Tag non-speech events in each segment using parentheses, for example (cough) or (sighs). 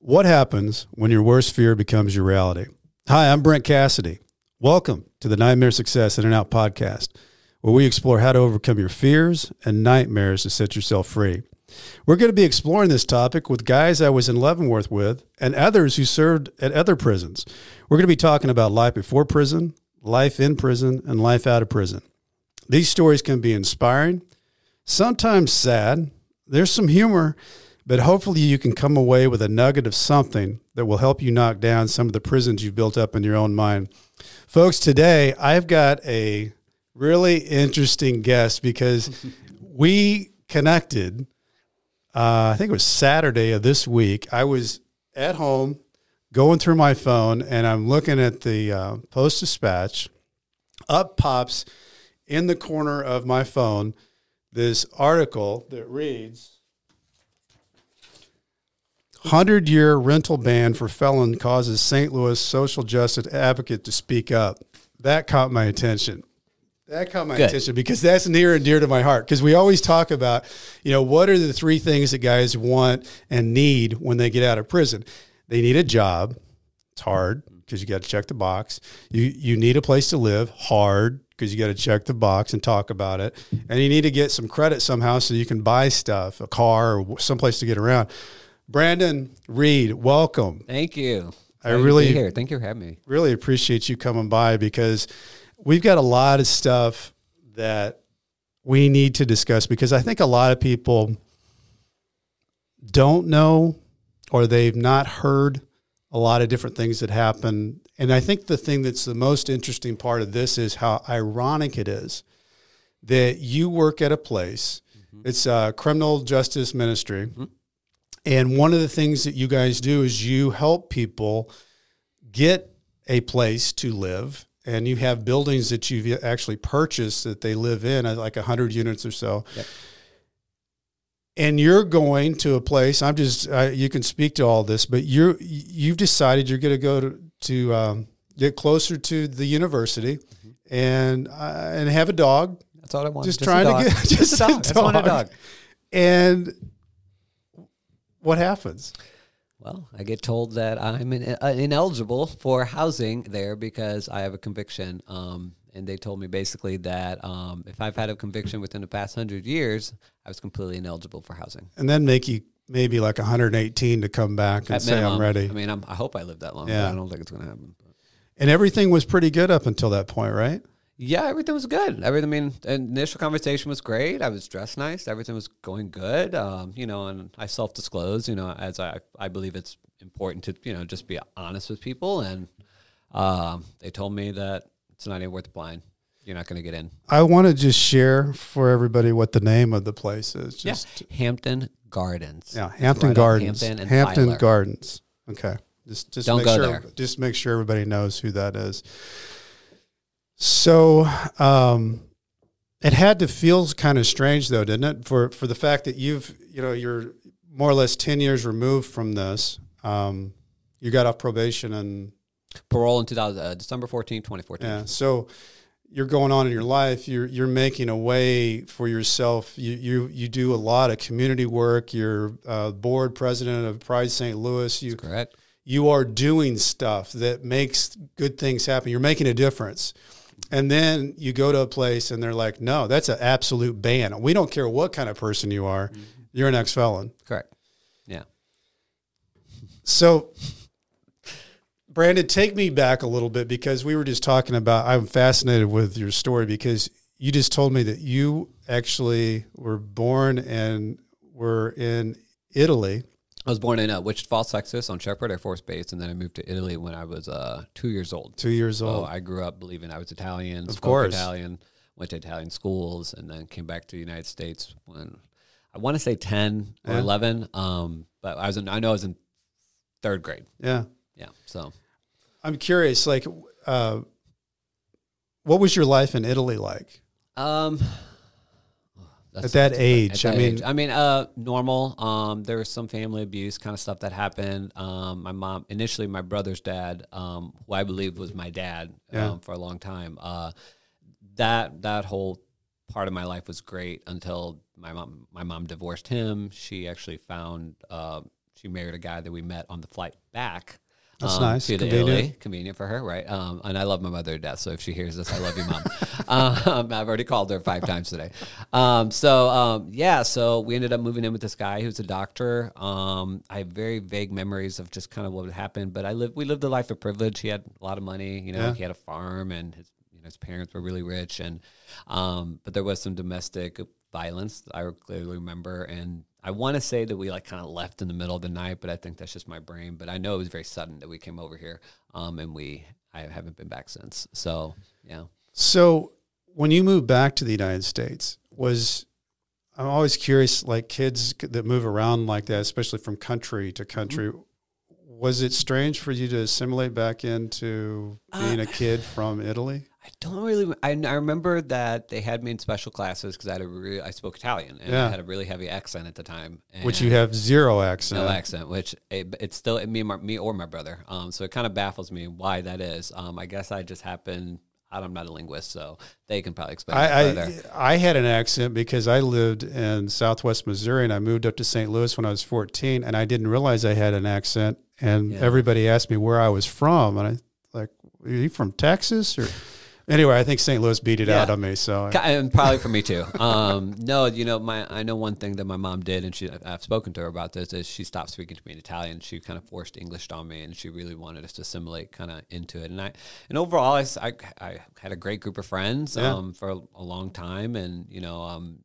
What happens when your worst fear becomes your reality? Hi, I'm Brent Cassidy. Welcome to the Nightmare Success In and Out podcast, where we explore how to overcome your fears and nightmares to set yourself free. We're going to be exploring this topic with guys I was in Leavenworth with and others who served at other prisons. We're going to be talking about life before prison, life in prison, and life out of prison. These stories can be inspiring, sometimes sad. There's some humor, but hopefully you can come away with a nugget of something that will help you knock down some of the prisons you've built up in your own mind. Folks, today I've got a really interesting guest because (laughs) we connected. Uh, I think it was Saturday of this week. I was at home going through my phone and I'm looking at the uh, Post Dispatch. Up pops in the corner of my phone this article that reads 100 year rental ban for felon causes St. Louis social justice advocate to speak up. That caught my attention. That caught my Good. attention because that's near and dear to my heart. Because we always talk about, you know, what are the three things that guys want and need when they get out of prison? They need a job. It's hard because you got to check the box. You you need a place to live. Hard because you got to check the box and talk about it. And you need to get some credit somehow so you can buy stuff, a car or someplace to get around. Brandon Reed, welcome. Thank you. I Glad really- here. Thank you for having me. really appreciate you coming by because we've got a lot of stuff that we need to discuss because I think a lot of people don't know or they've not heard a lot of different things that happen. And I think the thing that's the most interesting part of this is how ironic it is that you work at a place. Mm-hmm. It's a criminal justice ministry. Mm-hmm. And one of the things that you guys do is you help people get a place to live and you have buildings that you've actually purchased that they live in uh, like 100 units or so Yep. and you're going to a place i'm just uh, you can speak to all this but you're you've decided you're going to go to, to um, get closer to the university and uh, and have a dog That's all I want. just, a trying dog. to get (laughs) just, a dog. I just want a dog. and what happens Well, I get told that I'm in, uh, ineligible for housing there because I have a conviction. Um, and they told me basically that um, if I've had a conviction within the past hundred years, I was completely ineligible for housing. and then make you maybe like 118 to come back and At say i'm ready I mean, I'm, I hope I live that long. Yeah. I don't think it's going to happen. And everything was pretty good up until that point, right? Yeah, everything was good. Everything. I mean, the initial conversation was great. I was dressed nice. Everything was going good. Um, you know, and I self disclose. You know, as I I believe it's important to you know just be honest with people. And um, they told me that it's not even worth applying. You're not going to get in. I want to just share for everybody what the name of the place is. Just yeah, Hampton Gardens. yeah, Hampton right Gardens. Hampton Hampton Tyler. Gardens. Okay. Just just Don't make sure there. just make sure everybody knows who that is. So, um it had to feel kind of strange though, didn't it? For for the fact that you've, you know, you're more or less 10 years removed from this. Um you got off probation and Parole in 2000, uh, December 14, 2014. Yeah. So you're going on in your life. You're you're making a way for yourself. You you you do a lot of community work. You're uh, board president of Pride St. Louis. You Correct. you are doing stuff that makes good things happen. You're making a difference. And then you go to a place and they're like, no, that's an absolute ban. We don't care what kind of person you are. Mm-hmm. You're an ex felon. Correct. Yeah. So, Brandon, take me back a little bit because we were just talking about. I'm fascinated with your story because you just told me that you actually were born and were in Italy. I was born in uh, Wichita Falls, Texas, on Sheppard Air Force Base, and then I moved to Italy when I was uh, two years old. Two years So old. I grew up believing I was Italian, Of course. Italian, went to Italian schools, and then came back to the United States when I want to say ten or Yeah. eleven. Um, but I was in, I know I was in third grade. yeah, Yeah, so I'm curious. Like, uh, what was your life in Italy like? um, At that age, at I mean- age. I mean, uh, normal. Um, there was some family abuse kind of stuff that happened. Um, my mom, initially, my brother's dad, um, who I believe was my dad Yeah. um, for a long time. Uh, that that whole part of my life was great until my mom my mom divorced him. She actually found uh, she married a guy that we met on the flight back. That's um, nice. To Convenient. Italy, convenient for her, right? Um, and I love my mother to death. So if she hears this, I love you, mom. (laughs) um, I've already called her five times today. Um, so um, yeah, so we ended up moving in with this guy who's a doctor. Um, I have very vague memories of just kind of what had happened, but I lived. We lived a life of privilege. He had a lot of money. You know, Yeah. he had a farm, and his you know his parents were really rich, and um, but there was some domestic violence. I clearly remember, and I want to say that we like kind of left in the middle of the night, but I think that's just my brain. But I know it was very sudden that we came over here, um, and we I haven't been back since. So yeah, So when you moved back to the United States, was I'm always curious, like kids that move around like that, especially from country to country. Was it strange for you to assimilate back into being a kid from Italy? I don't really. I, I remember that they had me in special classes because I had a I spoke Italian and Yeah. I had a really heavy accent at the time, Which you have zero accent. no accent, which it, it's still me, my, me or my brother. Um, so it kind of baffles me why that is. Um, I guess I just happen. I'm not a linguist, so they can probably explain I. I I had an accent because I lived in Southwest Missouri and I moved up to St. Louis when I was 14 and I didn't realize I had an accent and Yeah. everybody asked me where I was from and I like are you from Texas or anyway I think St. Louis beat it Yeah. out of me so and probably for me too. (laughs) Um, no, you know, my I know one thing that my mom did, and she I've spoken to her about this is she stopped speaking to me in Italian. She kind of forced English on me, and she really wanted us to assimilate kind of into it. And I and overall, I, I had a great group of friends Yeah. um, for a, a long time, and you know, um,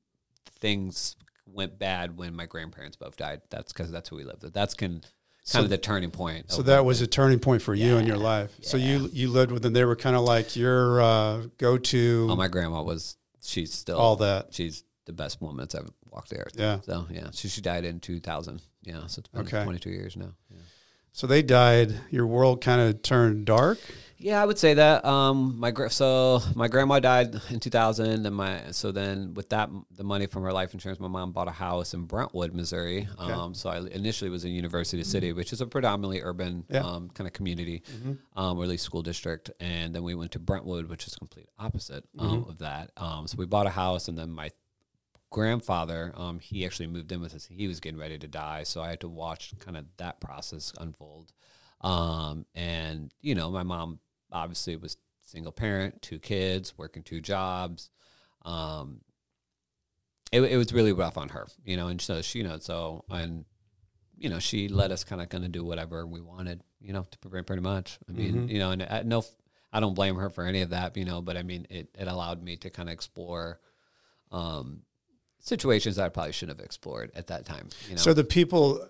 things went bad when my grandparents both died. That's because that's who we lived with. That's can kind So- of the turning point. so that was a turning point for you in your Yeah. life so you you lived with them they were kind of like your uh, go-to Oh, my grandma was. She's still all that She's the best woman that's ever walked the earth. Yeah. So yeah, she she died in 2000. Yeah. So it's been Okay. 22 years now. Yeah. So they died your world kind of turned dark Yeah, I would say that. Um, my so my grandma died in 2000, and my so then with that the money from her life insurance, my mom bought a house in Brentwood, Missouri. Um, so I initially was in University City, which is a predominantly urban Yeah. um, kind of community, um, or at least school district. And then we went to Brentwood, which is complete opposite um, of that. Um, so we bought a house, and then my grandfather, um, he actually moved in with us. He was getting ready to die, so I had to watch kind of that process unfold. Um, and you know, my mom obviously was single parent, two kids, working two jobs. Um, it, it was really rough on her, you know, and so she, you know, so and you know, she let us kind of kind of do whatever we wanted, you know, to pretty, pretty much. I mean, you know, and I, no, I don't blame her for any of that, you know, but I mean, it it allowed me to kind of explore. Um, situations I probably shouldn't have explored at that time. You know, So the people,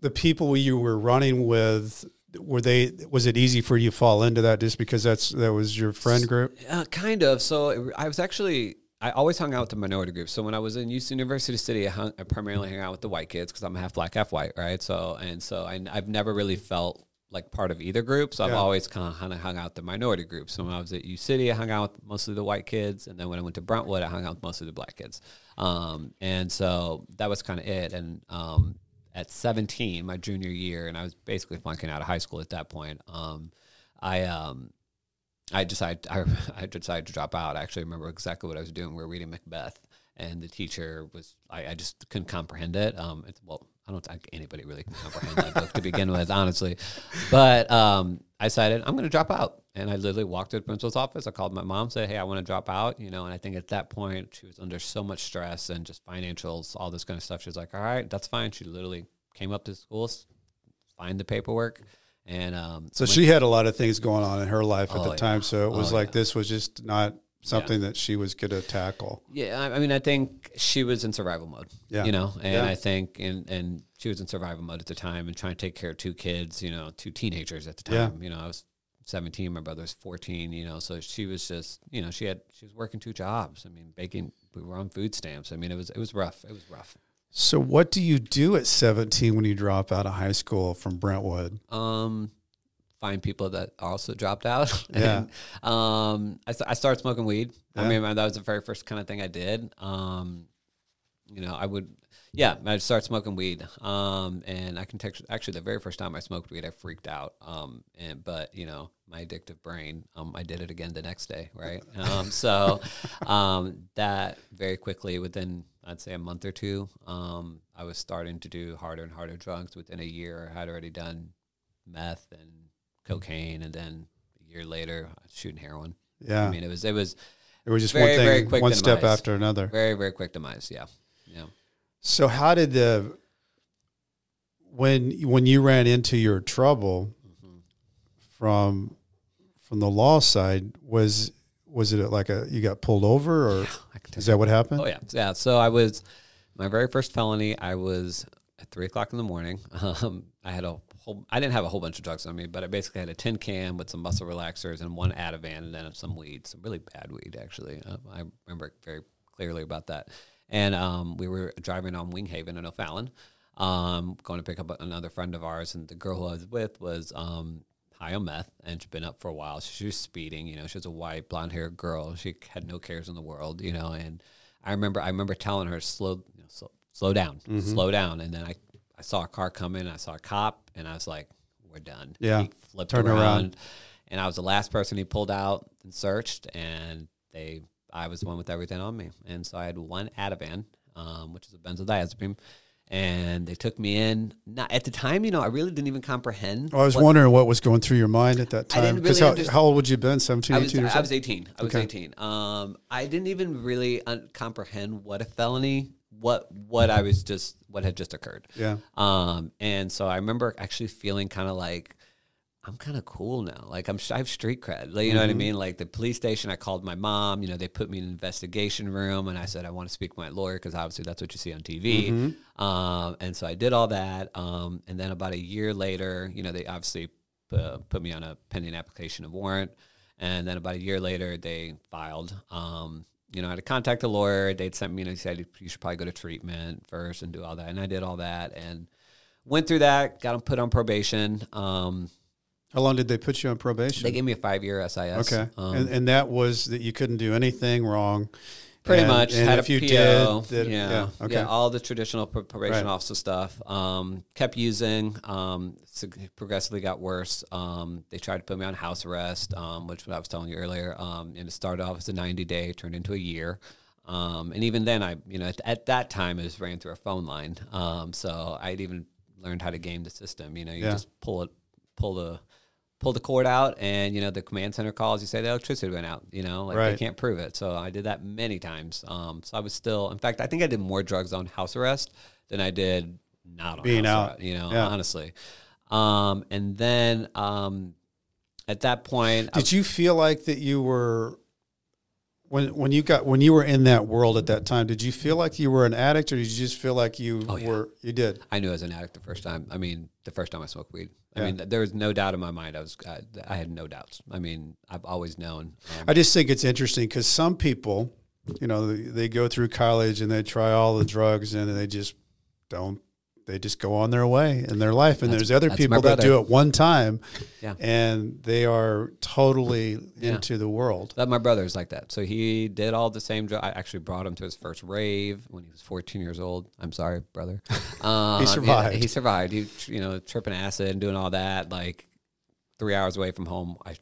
the people you were running with, were they? Was it easy for you to fall into that just because that's that was your friend group? Uh, kind of. So I was actually I always hung out with the minority group. So when I was in Use University City, I, hung, I primarily hung out with the white kids because I'm half black, half white, right? So and so I, I've never really felt like part of either group. So I've always kind of, kind of hung out with the minority group. So when I was at U City, I hung out with mostly the white kids, and then when I went to Brentwood, I hung out with mostly the black kids. Um, and so that was kind of it. And um, at 17, my junior year, and I was basically flunking out of high school at that point. Um, I um, I decided (laughs) I, I decided to drop out. I actually remember exactly what I was doing. We were reading Macbeth, and the teacher was I, I just couldn't comprehend it. Um, well, I don't think anybody really can comprehend that book to begin with, honestly. But um, I decided I'm going to drop out, and I literally walked to the principal's office. I called my mom, said, "Hey, I want to drop out," you know. And I think at that point she was under so much stress and just financials, all this kind of stuff. She was like, "All right, that's fine." She literally came up to school, find the paperwork, and um, So she had a lot of things going on in her life at Oh, the yeah. time. So it was Oh, like yeah. this was just not something that she was going to tackle. Yeah, I I mean, I think she was in survival mode. Yeah. you know, and Yeah. I think, and and she was in survival mode at the time, and trying to take care of two kids, you know, two teenagers at the Yeah. time. You know, I was seventeen, my brother was fourteen. You know, so she was just, you know, she had she was working two jobs. I mean, baking. We were on food stamps. I mean, it was it was rough. It was rough. So what do you do at 17 when you drop out of high school from Brentwood? Um, find people that also dropped out. (laughs) Yeah. And, um, I, I started smoking weed. Yeah. I mean, that was the very first kind of thing I did. Um, you know, I would, Yeah, I started smoking weed, um, and I can text, actually the very first time I smoked weed, I freaked out. Um, and but you know my addictive brain, um, I did it again the next day, right? (laughs) Um, so um, that very quickly within I'd say a month or two, um, I was starting to do harder and harder drugs. Within a year, I had already done meth and cocaine, and then a year later, shooting heroin. Yeah. I mean, it was it was it was just very, one thing, one step demise. after another. very very quick demise. Yeah, yeah. So how did the when when you ran into your trouble Mm-hmm. from from the law side was was it like a you got pulled over or is that what happened? Oh yeah, yeah. So I was my very first felony. I was at three o'clock in the morning. (laughs) Um, I had a whole. I didn't have a whole bunch of drugs on me, but I basically had a tin can with some muscle relaxers and one Ativan, and then some weed, some really bad weed actually. Uh, I remember very clearly about that. And um, we were driving on Winghaven in O'Fallon, um, going to pick up another friend of ours, and the girl who I was with was um, high on meth and she'd been up for a while. She was speeding, you know, she was a white, blonde haired girl. She had no cares in the world, you know, and I remember I remember telling her slow you know, slow, slow down, slow down. And then I, I saw a car come in, I saw a cop and I was like, We're done. Yeah. He flipped around, around. and I was the last person he pulled out and searched and they I was the one with everything on me. And so I had one Ativan, um, which is a benzodiazepine. And they took me in. Not at the time, you know, I really didn't even comprehend. Well, I was what- wondering what was going through your mind at that time. Because really how, how old would you have been? 17, I was, 18 or I was something? 18. I was Okay. 18. Um, I didn't even really un- comprehend what a felony, what what I was just, what had just occurred. Yeah. Um, and so I remember actually feeling kind of like, I'm kind of cool now. Like I'm, I have street cred. Like, you know Mm-hmm. what I mean? Like the police station, I called my mom. You know, they put me in an investigation room, and I said I want to speak to my lawyer because obviously that's what you see on TV. Mm-hmm. Um, and so I did all that. Um, and then about a year later, you know, they obviously uh, put me on a pending application of warrant. And then about a year later, they filed. Um, you know, I had to contact a lawyer. They'd sent me, and they said you should probably go to treatment first and do all that. And I did all that and went through that. Got them put on probation. Um, How long did they put you on probation? they gave me a five year SIS. okay. Um, and, and that was that you couldn't do anything wrong. Pretty And- much And had if a you PO, did, did yeah, yeah. yeah, Okay. all the traditional pr- probation Right. officer stuff. Um, kept using, um, progressively got worse. Um, they tried to put me on house arrest, um, which I was telling you earlier. Um, and it started off as a ninety day, turned into a year. Um, and even then, I, you know, at, at that time, it was ran through a phone line. Um, so I'd even learned how to game the system. You know, you Yeah. just pull it, pull the, pull the cord out, and you know the command center calls. You say the electricity went out. You know, like they can't prove it. So I did that many times. Um, so I was still, in fact, I think I did more drugs on house arrest than I did not on Being house out. arrest, you know, Yeah. honestly. Um, and then um, at that point, I Did you feel like that you were when when you got when you were in that world at that time? Did you feel like you were an addict, or did you just feel like you Oh, yeah. were? You did. I knew I was an addict the first time. I mean, the first time I smoked weed. I Yeah. mean, there was no doubt in my mind. I was, I, I had no doubts. I mean, I've always known. Um, I just think it's interesting because some people, you know, they, they go through college and they try all the drugs and they just don't. They just go on their way in their life, and That's- there's other people that do it one time, Yeah. and they are totally Yeah. into the world. That my brother's like that. So he did all the same. I actually brought him to his first rave when he was 14 years old. I'm sorry, brother. (laughs) Um, He survived. yeah, he survived. He, you know, tripping acid and doing all that. Like three hours away from home. I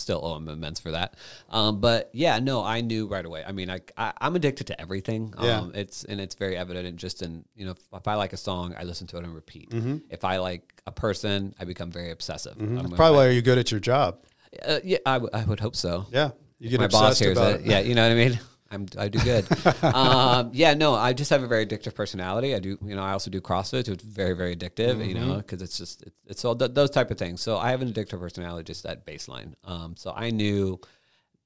still owe him immense for that. Um, but yeah, no, I knew right away. I mean, I, I I'm addicted to everything. Um, Yeah. It's and it's very evident. in just in you know, if, if I like a song, I listen to it and repeat. Mm-hmm. If I like a person, I become very obsessive. I'm- Probably why you're good at your job. uh, yeah, I, w- I would hope so Yeah, you get my boss hears about it. Yeah, you know what I mean. (laughs) I'm I do good. (laughs) um, yeah, no, I just have a very addictive personality. I do, you know, I also do CrossFit, which is very very addictive. You Mm-hmm. know, because it's just it's, it's all th- those type of things. So I have an addictive personality, just at baseline. Um, so I knew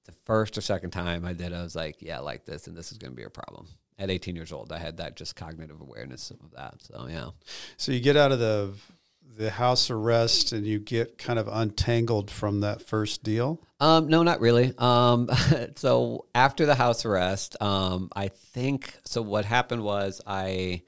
the first or second time I did, I was like, yeah, I like this, and this is going to be a problem. At 18 years old, I had that just cognitive awareness of that. So yeah, So you get out of the the house arrest and you get kind of untangled from that first deal. Um, no, not really. Um, (laughs) so after the house arrest, um, I think so. What happened was I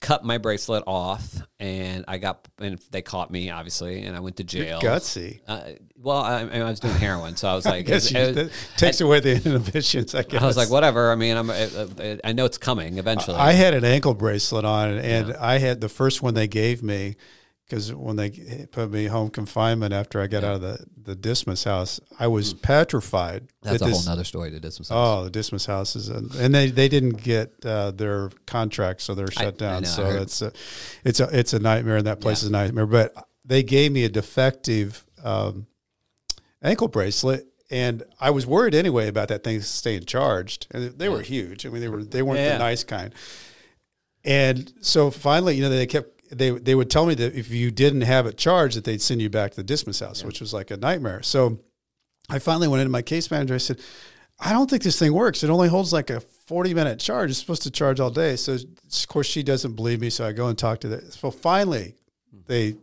cut my bracelet off, and I got and they caught me obviously, and I went to jail. Gutsy. Uh, well, I, I was doing heroin, so I was (laughs) like, I guess it- you- it- takes away the (laughs) inhibitions. I guess. I was like, whatever. I mean, I'm, I, I know it's coming eventually. I had an ankle bracelet on, and I had the first one they gave me because when they put me home confinement after I got out of the, the Dismas house, I was petrified. Mm. That's that a this- whole nother story to this. Oh, the Dismas houses, and, and they, they didn't get uh, their contract, so they're shut I down. know, so it's a, it's a it's a nightmare, and that place Yeah. is a nightmare. But they gave me a defective um, ankle bracelet, and I was worried anyway about that thing staying charged. And they were huge. I mean, they were they weren't Yeah. the nice kind. And so finally, you know, they kept they they would tell me that if you didn't have it charged, that they'd send you back to the Dismas house, which was like a nightmare. So I finally went into my case manager. I said, I don't think this thing works. It only holds like a 40 minute charge. It's supposed to charge all day. So of course she doesn't believe me. So I go and talk to the. So finally, they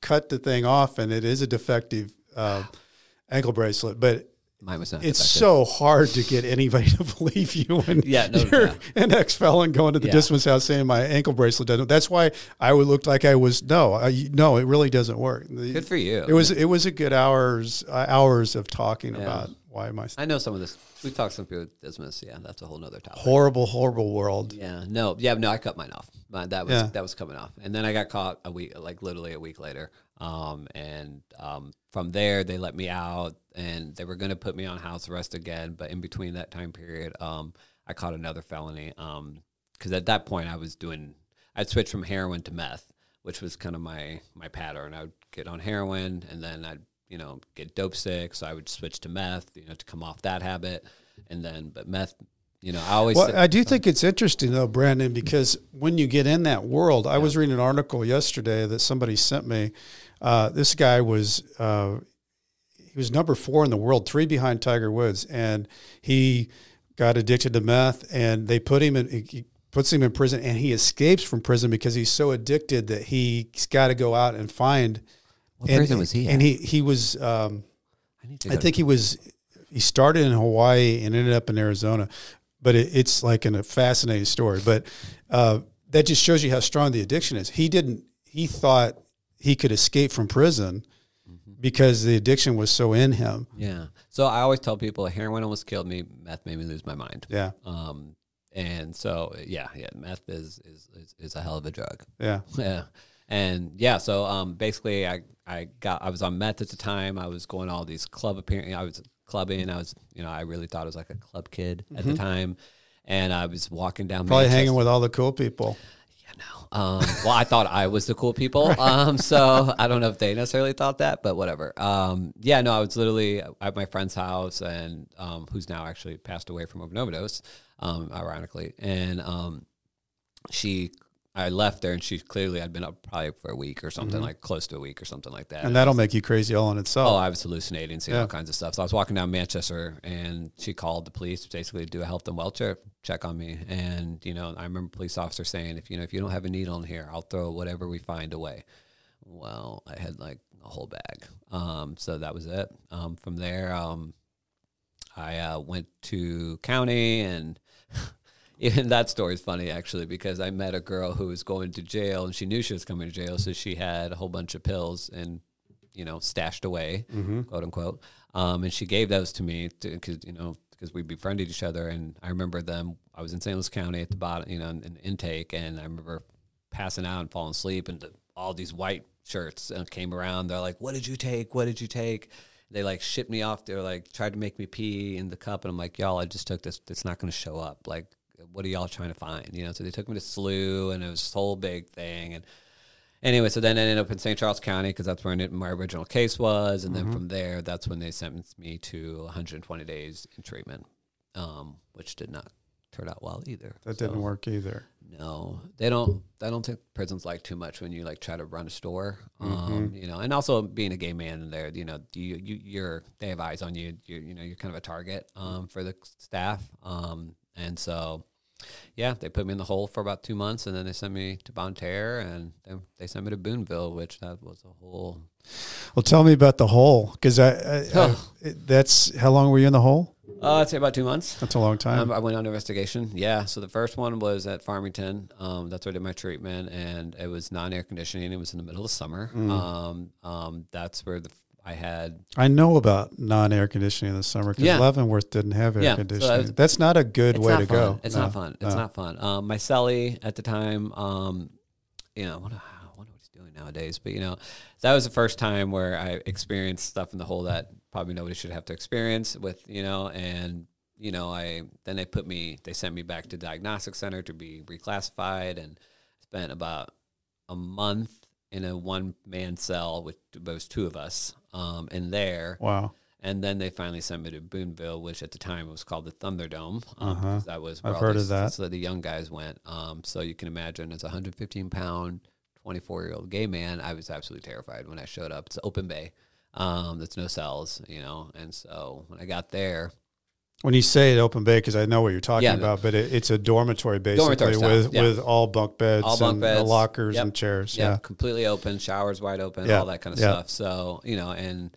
cut the thing off, and it is a defective uh, (sighs) ankle bracelet. But Mine was not. it's defective. so hard to get anybody (laughs) to believe you when Yeah, no, you're yeah. an ex felon going to the Yeah. Dismas house saying my ankle bracelet doesn't. That's why I would look like I was no, I, no, it really doesn't work. Good for you. It was it was a good hours uh, hours of talking Yeah. about why am I I know some of this. We talked some people with Dismas. Yeah, that's a whole nother topic. horrible horrible world. Yeah, no, yeah, no. I cut mine off. Mine, that was Yeah. that was coming off, and then I got caught a week, like literally a week later. Um, and um, from there they let me out, and they were going to put me on house arrest again. But in between that time period, um, I caught another felony. Um, because at that point I was doing, I'd switched from heroin to meth, which was kind of my my pattern. I would get on heroin, and then I'd you know get dope sick, so I would switch to meth, you know, to come off that habit, and then but meth. You know, I always Well, I do think it's interesting though, Brandon, because when you get in that world, I was reading an article yesterday that somebody sent me. Uh, this guy was uh, he was number four in the world, three behind Tiger Woods, and he got addicted to meth, and they put him in. He puts him in prison, and he escapes from prison because he's so addicted that he's got to go out and find. What and, prison was he And he he was. Um, I need to. I think he was he started in Hawaii and ended up in Arizona, but it, it's like in a fascinating story. But uh, that just shows you how strong the addiction is. He didn't. He thought he could escape from prison because the addiction was so in him. Yeah. So I always tell people heroin almost killed me. Meth made me lose my mind. Yeah, Um, and so yeah, yeah, meth is is is, is a hell of a drug. yeah. (laughs) Yeah. And yeah, so um, basically, I I got I was on meth at the time. I was going to all these club appearing. I was clubbing. I was you know I really thought I was like a club kid at the time, and I was walking down. Mm-hmm. Probably Manchester- hanging with all the cool people. Um, well, I thought I was the cool people. Um, so (laughs) I don't know if they necessarily thought that, but whatever. Um, yeah, no, I was literally at my friend's house, and um, who's now actually passed away from overdose, um, ironically. And um, she, I left there, and she clearly had been up probably for a week or something, like close to a week or something like that. And that'll make you crazy all in itself. Oh, I was hallucinating, seeing Yeah. all kinds of stuff. So I was walking down Manchester, and she called the police basically to basically do a health and welfare check on me. And you know, I remember police officer saying, "If you know, if you don't have a needle in here, I'll throw whatever we find away." Well, I had like a whole bag. Um, so that was it. Um, from there, um, I uh, went to county and. (laughs) (laughs) Even that story is funny actually because I met a girl who was going to jail and she knew she was coming to jail, so she had a whole bunch of pills and you know stashed away, quote unquote. Um, and she gave those to me because you know because we befriended each other. And I remember them. I was in St. Louis County at the bottom, you know, in, in the intake, and I remember passing out and falling asleep, and the, all these white shirts uh, came around. They're like, "What did you take? What did you take?" They like shipped me off. They're like tried to make me pee in the cup, and I'm like, "Y'all, I just took this. It's not going to show up. Like, what are y'all trying to find?" You know. So they took me to SLU, and it was this whole big thing, and anyway, so then I ended up in St. Charles County because that's where my original case was, and then from there, that's when they sentenced me to 120 days in treatment, um, which did not turn out well either. that didn't work either. No, they don't. I don't think prisons like too much when you like try to run a store, um, you know, and also being a gay man in there, you know, you, you you're they have eyes on you. You you know, you're kind of a target um, for the staff, um, and so yeah, they put me in the hole for about two months, and then they sent me to Bonne Terre, and they, they sent me to Boonville, which that was a whole. Well, tell me about the hole because I, I, I it- that's how long were you in the hole? Uh, I'd say about two months. That's a long time. Um, I went on investigation. Yeah. So the first one was at Farmington. Um, that's where I did my treatment, and it was non air conditioning. It was in the middle of summer. Mm. Um, um, that's where the I had. I know about non-air conditioning in the summer because Yeah. Leavenworth didn't have air Yeah, so conditioning. that's- not a good way to fun. go. It's No, not fun. It's no. not fun. Um, my celly at the time, um, you know, what, I wonder what he's doing nowadays. But you know, that was the first time where I experienced stuff in the hole that probably nobody should have to experience. With you know, and you know, I then they put me, they sent me back to diagnostic center to be reclassified, and spent about a month in a one man cell with those two of us um, in there. Wow. And then they finally sent me to Boonville, which at the time was called the Thunderdome. Um, Uh-huh. That was I've heard of that. So the young guys went. Um, so you can imagine, as a 115 pound, 24 year old gay man, I was absolutely terrified when I showed up. It's open bay. Um, there's no cells, you know. And so when I got there, When you say it open bay, because I know what you're talking Yeah. about, but it, it's a dormitory basically Dormitory style, with yeah. with all bunk beds, All bunk and beds. lockers Yep. and chairs. yeah, Yeah. completely open, showers wide open, Yeah. all that kind of stuff. So you know, and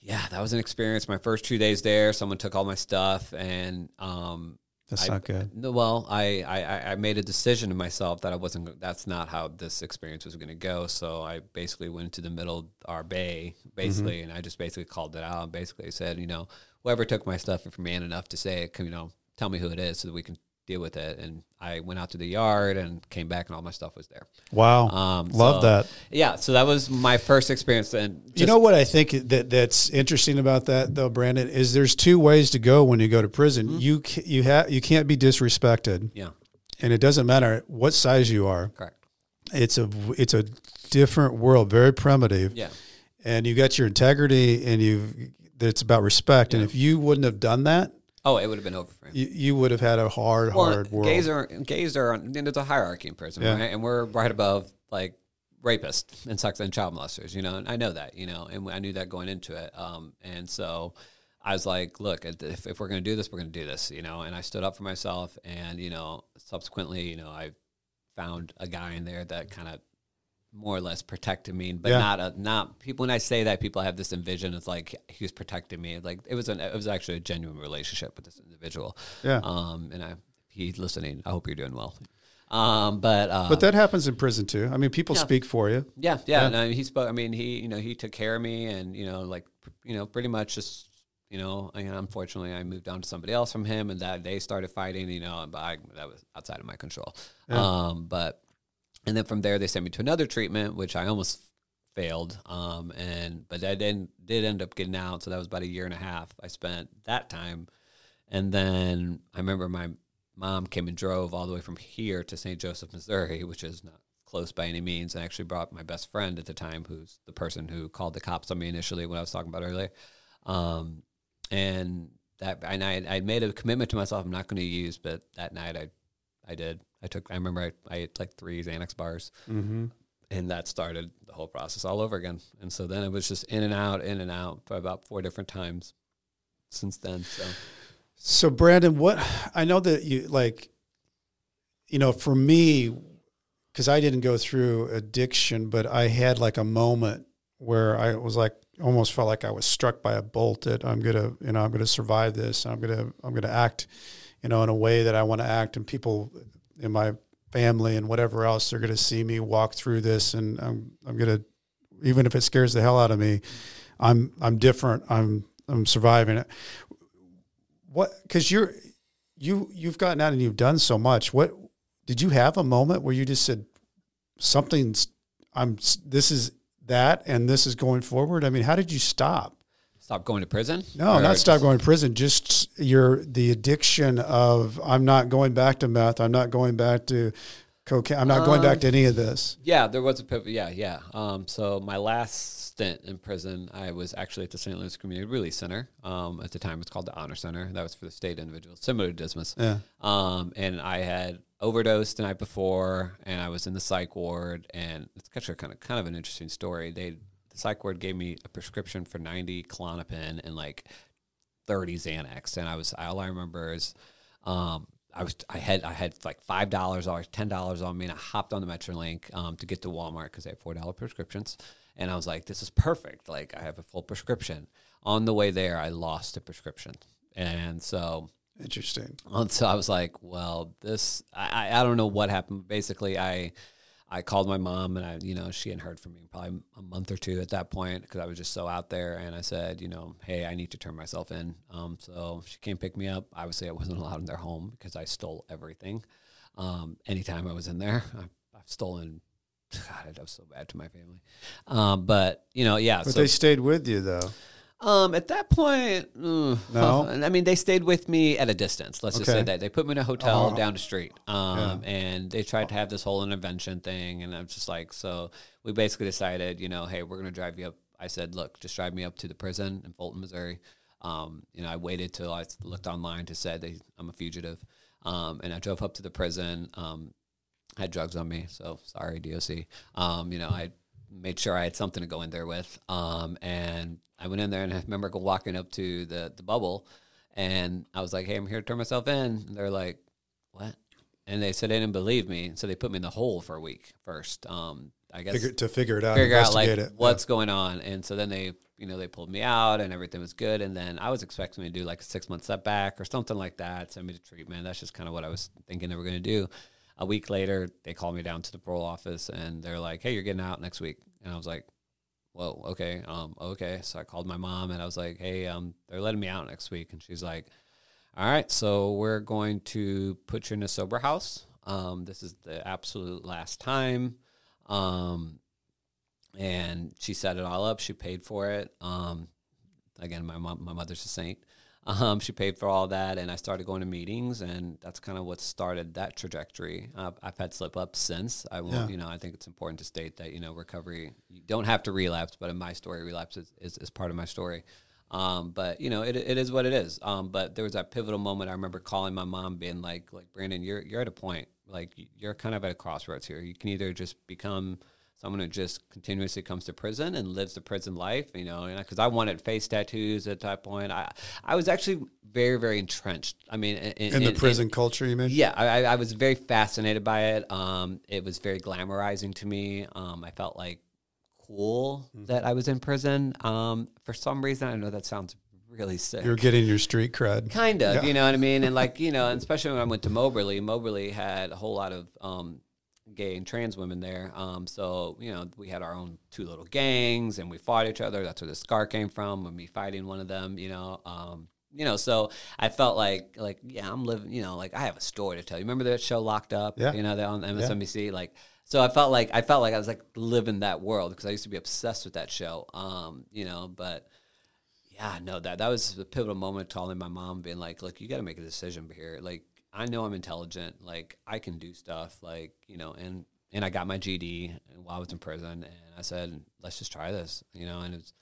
yeah, that was an experience. My first two days there, someone took all my stuff, and um, That's I- not good. Well, I, I, I- made a decision to myself that I wasn't. That's not how this experience was going to go. So I basically went to the middle of our bay, basically, Mm-hmm. and I just basically called it out. and Basically said, you know, whoever took my stuff, if you're man enough to say it, you know, tell me who it is so that we can deal with it. And I went out to the yard and came back, and all my stuff was there. Wow. Um, Love so- that. Yeah, so that was my first experience. And you know what I think that that's interesting about that though, Brandon, is there's two ways to go when you go to prison. Mm-hmm. You you have you can't be disrespected, yeah, and it doesn't matter what size you are. correct. It's a it's a different world, very primitive. Yeah, and you got your integrity and you've it's about respect and if you wouldn't have done that oh, it would have been over for him. you, you would have had a hard hard world Gays are gays are on, there's a hierarchy in prison, Yeah. right? And we're right above like rapists and sex and child molesters, you know. And I know that, you know, and I knew that going into it. Um, and so I was like, look, if, if we're going to do this, we're going to do this, you know. And I stood up for myself, and you know, subsequently, you know, I found a guy in there that kind of more or less protected me, but Yeah. not a not people. When I say that, people have this envision of like he was protecting me. Like it was an it was actually a genuine relationship with this individual. yeah Um, and I, he's listening. I hope you're doing well. Um, but uh, but that happens in prison too i mean people Yeah. speak for you yeah, yeah. Yeah. And I, he spoke. I mean, he, you know, he took care of me, and you know, like, you know, pretty much just, you know, I, unfortunately, I moved on to somebody else from him, and that they started fighting. You know, but I, that was outside of my control. Yeah. Um, but and then from there, they sent me to another treatment, which I almost failed. Um, and but I didn't did end up getting out, so that was about a year and a half I spent that time. And then I remember my mom came and drove all the way from here to St. Joseph, Missouri, which is not close by any means, and actually brought my best friend at the time, who's the person who called the cops on me initially when I was talking about earlier. Um, and that, and I, I made a commitment to myself I'm not going to use, but that night I, I did. I took. I remember I, I ate like three Xanax bars, mm-hmm. and that started the whole process all over again. And so then it was just in and out, in and out for about four different times since then. So so brandon what i know that you like you know for me because i didn't go through addiction but i had like a moment where i was like almost felt like i was struck by a bolt that i'm gonna you know i'm gonna survive this i'm gonna i'm gonna act you know in a way that i want to act and people in my family and whatever else they're gonna see me walk through this and i'm i'm gonna even if it scares the hell out of me i'm i'm different. I'm i'm surviving it. What because you're you you've gotten out and you've done so much. What did you have a moment where you just said something's i'm this is that and this is going forward i mean how did you stop? Stop going to prison. no Or not stop going to prison just your the addiction of i'm not going back to meth i'm not going back to cocaine i'm not going back Um, to any of this Yeah, there was a pivot. Yeah, yeah. Um, so my last stint in prison, I was actually at the St. Louis Community Release Center. Um, at the time, it's called the Honor Center. That was for the state individuals, similar to Dismas. yeah Um, and I had overdosed the night before, and I was in the psych ward. And it's actually kind of kind of an interesting story. They the psych ward gave me a prescription for ninety Klonopin and like thirty Xanax, and I was all I remember is. Um, I was I had I had like five dollars or ten dollars on me, and I hopped on the MetroLink um, to get to Walmart because they had four dollar prescriptions, and I was like, "This is perfect! Like I have a full prescription." On the way there, I lost the prescription, and so Interesting. and so I was like, well, this I I don't know what happened. Basically, I I called my mom and I you know she hadn't heard from me probably a month or two at that point because I was just so out there. And I said, you know, hey, I need to turn myself in. Um, so she came pick me up. Obviously, I wasn't (laughs) allowed in their home because I stole everything. Um, anytime I was in there, (laughs) I, I've stolen. (sighs) God, that was so bad to my family. Um, but you know, yeah. But so, they stayed with you though. Um, at that point, mm, No? I mean, they stayed with me at a distance. Let's just Okay. say that they put me in a hotel Oh. down the street. Um, and they tried to have this whole intervention thing, and I'm just like, so we basically decided, you know, hey, we're gonna drive you up. I said, look, just drive me up to the prison in Fulton, Missouri. Um, you know, I waited till I looked online to say that I'm a fugitive, um, and I drove up to the prison. Um, had drugs on me, so sorry, DOC. Um, you know, I made sure I had something to go in there with. Um, and I went in there and I remember walking up to the, the bubble and I was like, Hey, I'm here to turn myself in. And they're like, What? And they said they didn't believe me. So they put me in the hole for a week first. Um, I guess Figure, to figure it out, figure out like it. what's going on. And so then they, you know, they pulled me out and everything was good. And then I was expecting me to do like a six month setback or something like that, send me to treatment. That's just kind of what I was thinking they were going to do. A week later, they called me down to the parole office and they're like, "Hey, you're getting out next week." And I was like, "Whoa, okay, um, okay." So I called my mom and I was like, "Hey, um, they're letting me out next week," and she's like, "All right, so we're going to put you in a sober house. Um, this is the absolute last time." Um, and she set it all up. She paid for it. Um, again, my mom, my mother's a saint. Um, she paid for all that, and I started going to meetings, and that's kind of what started that trajectory. Uh, I've had slip ups since. I won't, Yeah. you know, I think it's important to state that you know recovery. You don't have to relapse, but in my story, relapse is, is, is part of my story. Um, but you know, it, it is what it is. Um, but there was that pivotal moment. I remember calling my mom, being like, "Like Brandon, you're you're at a point. Like you're kind of at a crossroads here. You can either just become someone who just continuously comes to prison and lives the prison life, you know, because I wanted face tattoos at that point. I I was actually very very entrenched. I mean, in, in the prison culture, you mean? yeah, I, I was very fascinated by it. Um, it was very glamorizing to me. Um, I felt like cool Mm-hmm. that I was in prison. Um, for some reason, I know that sounds really sick. You're getting your street cred. Kind of, Yeah. you know what I mean? And like, (laughs) you know, and especially when I went to Moberly, Moberly had a whole lot of um, gay and trans women there. Um, so, you know, we had our own two little gangs and we fought each other. That's where the scar came from, with me fighting one of them, you know. Um, you know, so I felt like, like, yeah, I'm living, you know, like I have a story to tell. You remember that show Locked Up? Yeah. You know, that on MSNBC? Like, so I felt like, I felt like I was like living that world because I used to be obsessed with that show. Um, you know, but yeah, no, that that was a pivotal moment calling my mom, being like, "Look, you got to make a decision here. Like, I know I'm intelligent. Like, I can do stuff. Like, you know, and and I got my GED while I was in prison, and I said, let's just try this. You know, and it was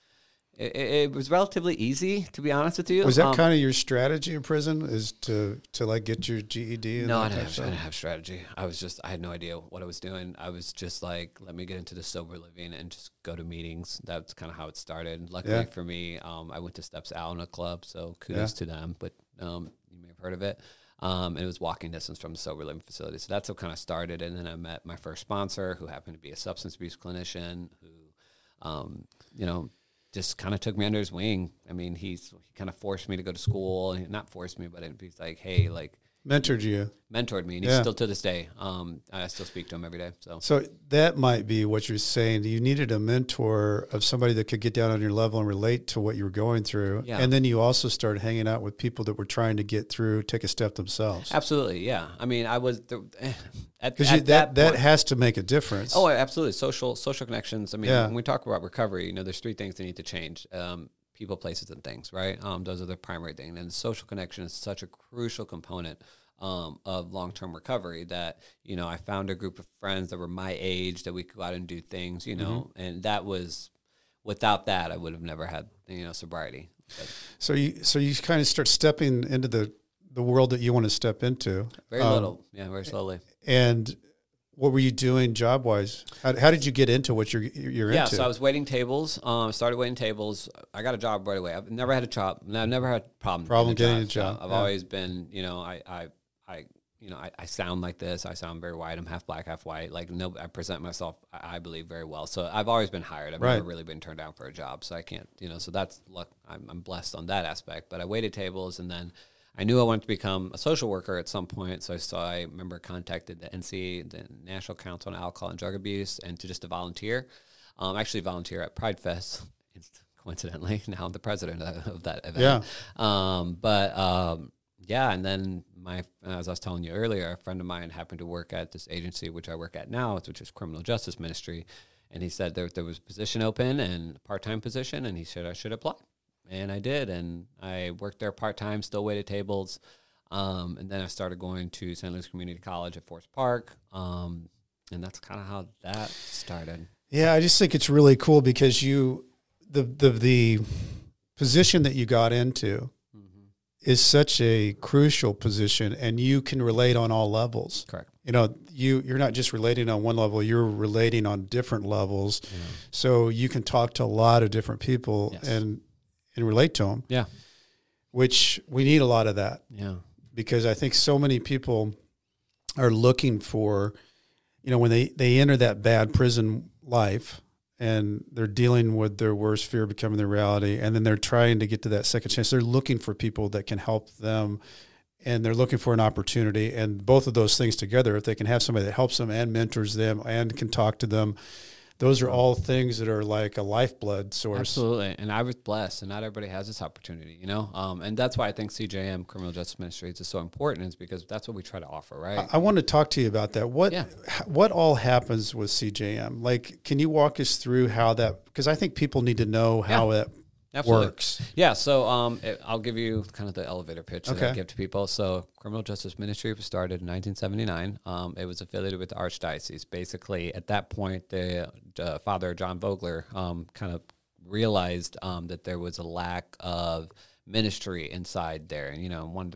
it, it was relatively easy to be honest with you. Was that Um, kind of your strategy in prison? Is to to like get your GED? And No, I didn't, have, I didn't have strategy. I was just, I had no idea what I was doing. I was just like, let me get into the sober living and just go to meetings. That's kind of how it started. Luckily Yeah. for me, um, I went to Steps Alano Club, so kudos to them. But um, you may have heard of it. Um, and it was walking distance from the sober living facility. So that's what kind of started. And then I met my first sponsor, who happened to be a substance abuse clinician, who, um, you know, just kind of took me under his wing. I mean, he's he kind of forced me to go to school, and not forced me, but it, he's like, hey, like Mentored you. mentored me, and he's Yeah. still to this day. Um, I still speak to him every day. So So that might be what you're saying. You needed a mentor of somebody that could get down on your level and relate to what you were going through. Yeah. And then you also started hanging out with people that were trying to get through, take a step themselves. absolutely, yeah. I mean, I was the, (laughs) at, Because at that, that, point- has to make a difference. Oh, absolutely. Social social connections. I mean, Yeah. when we talk about recovery, you know, there's three things that need to change: um, people, places, and things. Right? Um, those are the primary thing. And social connection is such a crucial component um, of long term recovery. That you know, I found a group of friends that were my age that we could go out and do things. You know, Mm-hmm. and that was without that, I would have never had you know sobriety. But So you so you kind of start stepping into the the world that you want to step into. very Um, little, yeah, very slowly. And what were you doing job wise? How, how did you get into what you're you're Yeah, into? Yeah, so I was waiting tables. Um, started waiting tables. I got a job right away. I've never had a job. I've never had a problem. Problem getting a So job, I've yeah. always been, you know, I, I, I you know, I, I sound like this. I sound very white. I'm half black, half white. Like no, I present myself, I, I believe, very well. So I've always been hired. I've Right. never really been turned down for a job. So I can't, you know, so that's luck. I'm, I'm blessed on that aspect. But I waited tables, and then I knew I wanted to become a social worker at some point. So I saw, I remember contacted the NC, the National Council on Alcohol and Drug Abuse, and to just to volunteer. Um, actually volunteer at Pride Fest. (laughs) Coincidentally, (laughs) now I'm the president of, that event. Yeah. Um, but um, yeah, and then my as I was telling you earlier, a friend of mine happened to work at this agency which I work at now, which is Criminal Justice Ministry, and he said there there was a position open and part time position, and he said I should apply, and I did, and I worked there part time, still waited tables, um, and then I started going to St. Louis Community College at Forest Park, um, and that's kind of how that started. Yeah, I just think it's really cool because you the the the position that you got into is such a crucial position and you can relate on all levels. Correct. You know, you you're not just relating on one level, you're relating on different levels. So you can talk to a lot of different people Yes. and and relate to them, Yeah. which we need a lot of that Yeah. because I think so many people are looking for, you know, when they, they enter that bad prison life and they're dealing with their worst fear becoming their reality, and then they're trying to get to that second chance. They're looking for people that can help them and they're looking for an opportunity. And both of those things together, if they can have somebody that helps them and mentors them and can talk to them, those are all things that are like a lifeblood source. Absolutely. And I was blessed, and not everybody has this opportunity, you know? Um, and that's why I think CJM, Criminal Justice Ministries, is so important, is because that's what we try to offer, right? I want to talk to you about that. What Yeah. what all happens with CJM? Like, can you walk us through how that? Because I think people need to know how it Absolutely. works. Yeah, so um, it, I'll give you kind of the elevator pitch that I give to people. So, Criminal Justice Ministry was started in 1979. Um, it was affiliated with the Archdiocese. Basically, at that point, the uh, Father John Vogler um, kind of realized um, that there was a lack of ministry inside there. And, you know, one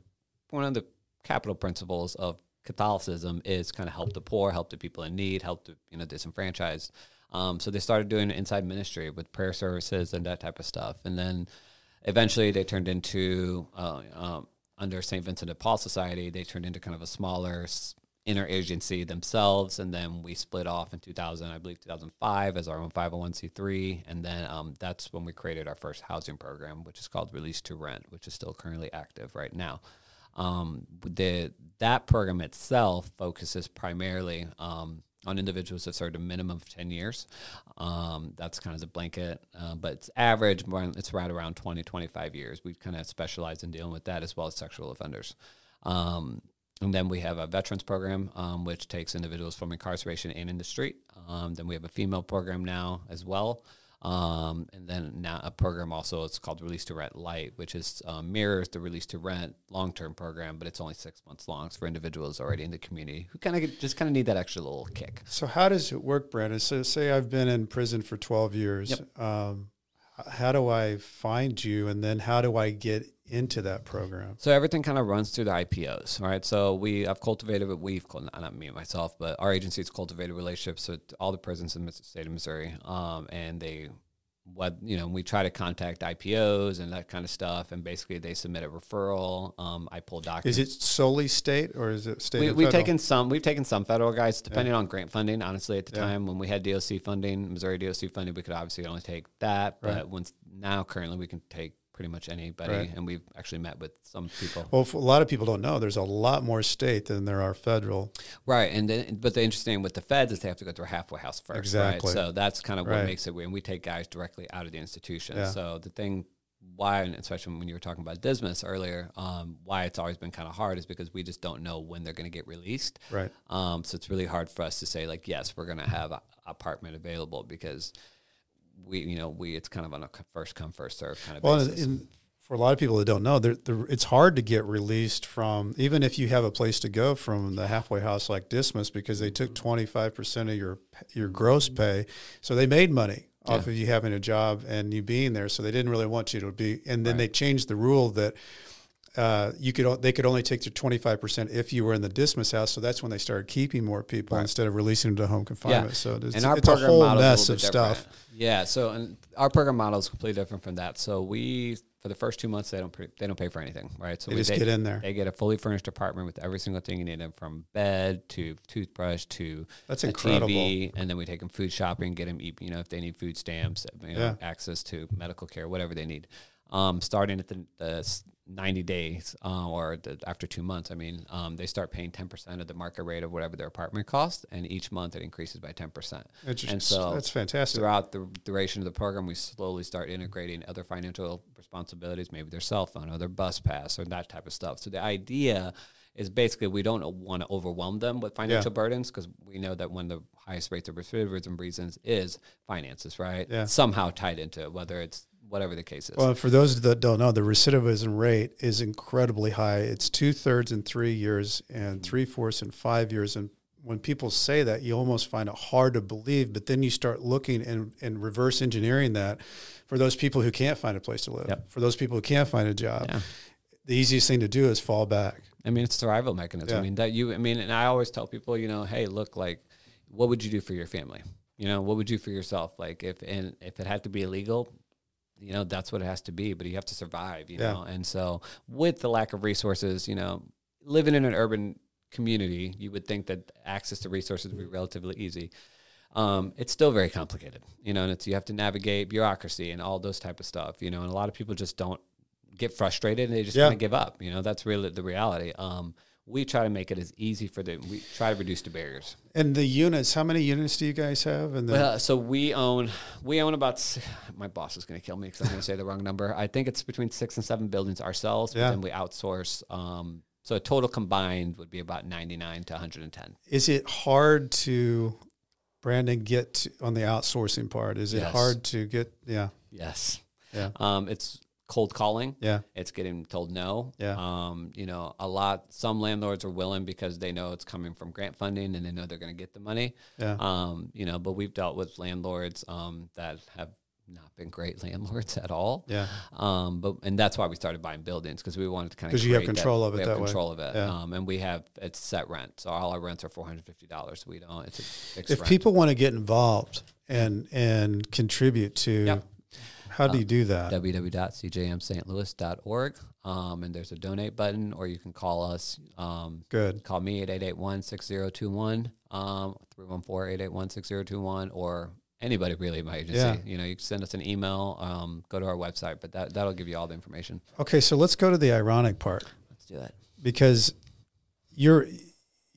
one of the capital principles of Catholicism is kind of help the poor, help the people in need, help the you know disenfranchised. Um, so they started doing inside ministry with prayer services and that type of stuff. And then eventually they turned into uh, um, under St. Vincent de Paul Society. They turned into kind of a smaller inner agency themselves, and then we split off in 2000, I believe 2005, as our own 501c3, and then um, that's when we created our first housing program, which is called Release to Rent, which is still currently active right now. Um, the that program itself focuses primarily um, on individuals that served a minimum of 10 years. Um, that's kind of the blanket, uh, but it's average, it's right around 20, 25 years. We kind of specialize in dealing with that as well as sexual offenders. Um, and then we have a veterans program, um, which takes individuals from incarceration and in the street. Um, then we have a female program now as well. Um, and then now a program also it's called Release to Rent Light, which is um, mirrors the Release to Rent long term program, but it's only six months long. It's for individuals already in the community who kind of just kind of need that extra little kick. So how does it work, Brandon? So say I've been in prison for twelve years. Um, h- how do I find you, and then how do I get into that program? So everything kind of runs through the IPOs, right? So we I've cultivated, we've not me and myself, but our agency has cultivated relationships with all the prisons in the state of Missouri, um, and they, what you know, we try to contact IPOs and that kind of stuff, and basically they submit a referral. Um, I pull documents. Is it solely state or is it state? We, we've taken some. We've taken some federal guys, depending on grant funding. Honestly, at the Yeah. time when we had DOC funding, Missouri DOC funding, we could obviously only take that. But Right. once now, currently, we can take pretty much anybody, Right. and we've actually met with some people. Well, a lot of people don't know. There's a lot more state than there are federal. Right, and then, but the interesting with the feds is they have to go through a halfway house first, Exactly. right? So that's kind of what Right. makes it weird. And we take guys directly out of the institution. Yeah. So the thing why, and especially when you were talking about Dismas earlier, um, why it's always been kind of hard is because we just don't know when they're going to get released. Right. Um, so it's really hard for us to say like, yes, we're going to have a apartment available because we, you know, we it's kind of on a first come first serve kind of Well, basis. in, for a lot of people that don't know, they're, they're, it's hard to get released from even if you have a place to go from the halfway house like Dismas because they took mm-hmm. twenty five percent of your your gross mm-hmm. pay, so they made money off Yeah. of you having a job and you being there. So they didn't really want you to be. And then Right. they changed the rule that. Uh, you could they could only take five percent if you were in the Dismas house, so that's when they started keeping more people Right. instead of releasing them to home confinement. So it's, and our it's a program whole model mess a of little stuff. different. Yeah, so and our program model is completely different from that. So we for the first two months they don't pay, they don't pay for anything, right? So They we- just get in there. They get a fully furnished apartment with every single thing you need, them from bed to toothbrush to That's a incredible. TV, and then we take them food shopping, get them eat, you know, if they need food stamps, you know, Yeah. access to medical care, whatever they need. Um, starting at the, the 90 days uh, or the, after two months, I mean, um, they start paying 10% of the market rate of whatever their apartment costs, and each month it increases by 10%. Interesting. And so that's fantastic. throughout the duration of the program, we slowly start integrating other financial responsibilities, maybe their cell phone or their bus pass or that type of stuff. So the idea is basically we don't want to overwhelm them with financial burdens because we know that one of the highest rates of recidivism reasons is finances, right? Yeah. Somehow tied into it, whether it's whatever the case is. Well, for those that don't know, the recidivism rate is incredibly high. It's two thirds in three years and mm. three fourths in five years. And when people say that, you almost find it hard to believe. But then you start looking and, and reverse engineering that for those people who can't find a place to live, Yep. for those people who can't find a job. Yeah. The easiest thing to do is fall back. I mean, it's a survival mechanism. Yeah. I mean, that you, I mean, and I always tell people, you know, hey, look, like, what would you do for your family? You know, what would you do for yourself? Like, if and if it had to be illegal, you know, that's what it has to be. But you have to survive, you Yeah. know. And so, with the lack of resources, you know, living in an urban community, you would think that access to resources would be relatively easy. Um, it's still very complicated, you know, and it's you have to navigate bureaucracy and all those type of stuff, you know, and a lot of people just don't get frustrated and they just Yeah. kind of give up. You know, that's really the reality. Um, we try to make it as easy for them. We try to reduce the barriers. And the units, how many units do you guys have? And Well, so we own we own about. My boss is going to kill me because I'm going to say the wrong number. I think it's between six and seven buildings ourselves. Yeah. Then we outsource. Um, so a total combined would be about 99 to 110. is it hard to, Brandon, get to, on the outsourcing part? Is it Yes. hard to get? Yeah. Yes. Yeah. Um, it's cold calling. Yeah. It's getting told no. Yeah. Um, you know, a lot. Some landlords are willing because they know it's coming from grant funding and they know they're going to get the money. Yeah. Um, you know, but we've dealt with landlords um, that have not been great (laughs) landlords at all. Yeah. Um, but and that's why we started buying buildings because we wanted to kind of 'Cause you have control of it We have that way. control of it. Yeah. Um, and we have it's set rent, so all our rents are four hundred fifty dollars. We don't. It's a fixed if rent. people want to get involved and and contribute to Yep. How do you do that www.cjmstlouis.org. Um, and there's a donate button, or you can call us. Um, good call me at 881 6021, um, 314 881 6021, or anybody really in my agency. Yeah. You know, you can send us an email, um, go to our website, but that, that'll give you all the information. okay so let's go to the ironic part Let's do that. because you're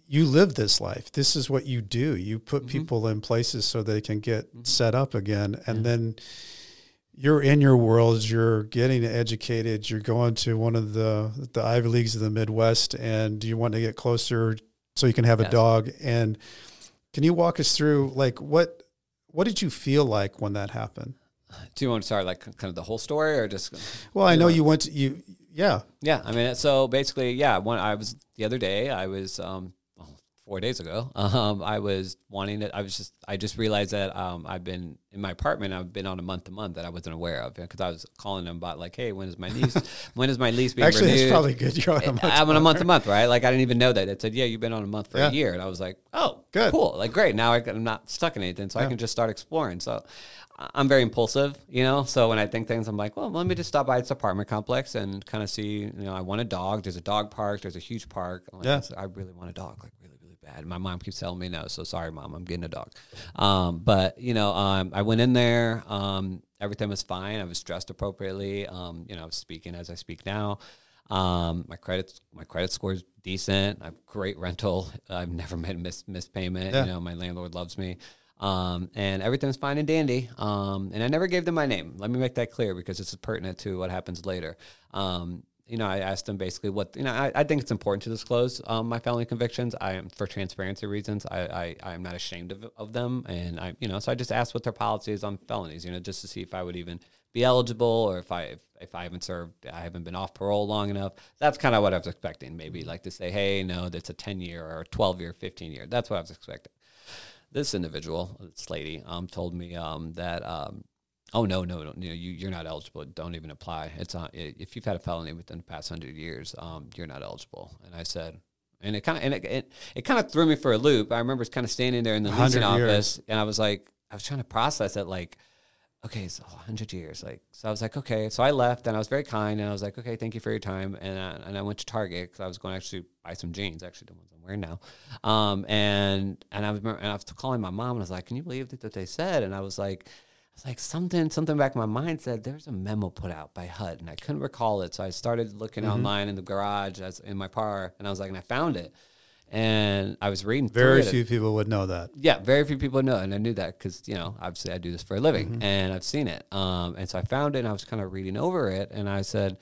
you live this life this is what you do you Mm-hmm. put people in places so they can get set up again and then you're in your worlds you're getting educated you're going to one of the the ivy leagues of the midwest and you want to get closer so you can have a dog and can you walk us through like what what did you feel like when that happened Do you want to start like kind of the whole story or just? well i know Yeah. you went to you yeah Yeah, I mean, so basically, yeah. When I was the other day, I was um, four days ago. Um, I was wanting to. I was just. I just realized that um, I've been in my apartment. I've been on a month to month that I wasn't aware of because I was calling them about like, hey, when is my lease? (laughs) when is my lease being actually renewed? it's probably good you're on a month I'm on a month to month, right? Like I didn't even know that. It said, "Yeah, you've been on a month for Yeah. a year," and I was like, "Oh, Good. cool, like great." Now I, am not stuck in anything, so I can just start exploring. So I'm very impulsive, you know. So when I think things, I'm like, "Well, let me just stop by this apartment complex and kind of see." You know, I want a dog. There's a dog park. There's a huge park. Like, Yeah. I really want a dog, like bad. My mom keeps telling me no. So sorry, mom, I'm getting a dog. Um, but you know, um, I went in there. Um, everything was fine. I was dressed appropriately. Um, you know, I was speaking as I speak now. Um, my credit my credit score is decent. I have great rental. (laughs) I've never made a miss missed payment. Yeah. You know, my landlord loves me. Um, and everything's fine and dandy. Um, and I never gave them my name. Let me make that clear because this is pertinent to what happens later. Um, you know, I asked them basically what you know. I, I think it's important to disclose um, my felony convictions. I am for transparency reasons. I, I am not ashamed of, of them, and I you know so I just asked what their policy is on felonies. You know, just to see if I would even be eligible or if I if, if I haven't served, I haven't been off parole long enough. That's kind of what I was expecting. Maybe like to say, hey, no, that's a ten year or a twelve year, fifteen year. That's what I was expecting this individual, this lady, um, told me um, that, um, oh no, no, no, you know, you, you're not eligible. Don't even apply. It's on, if you've had a felony within the past hundred years, um, you're not eligible. And I said, and it kind of, and it, it, it kind of threw me for a loop. I remember kind of standing there in the 100 leasing office, and I was like, I was trying to process it, like. okay, so 100 years. Like, so I was like, okay. So I left and I was very kind and I was like, okay, thank you for your time. And I, and I went to Target because I was going to actually buy some jeans, actually the ones I'm wearing now. Um, and and I was and I was calling my mom and I was like, can you believe that they said? And I was like. Was like something, something back in my mind said there's a memo put out by HUD, and I couldn't recall it. So I started looking Mm-hmm. online in the garage as in my car, and I was like, and I found it, and I was reading. through Very it. few people would know that. Yeah, very few people know, and I knew that because you know, obviously, I do this for a living, Mm-hmm. and I've seen it. Um, and so I found it, and I was kind of reading over it, and I said,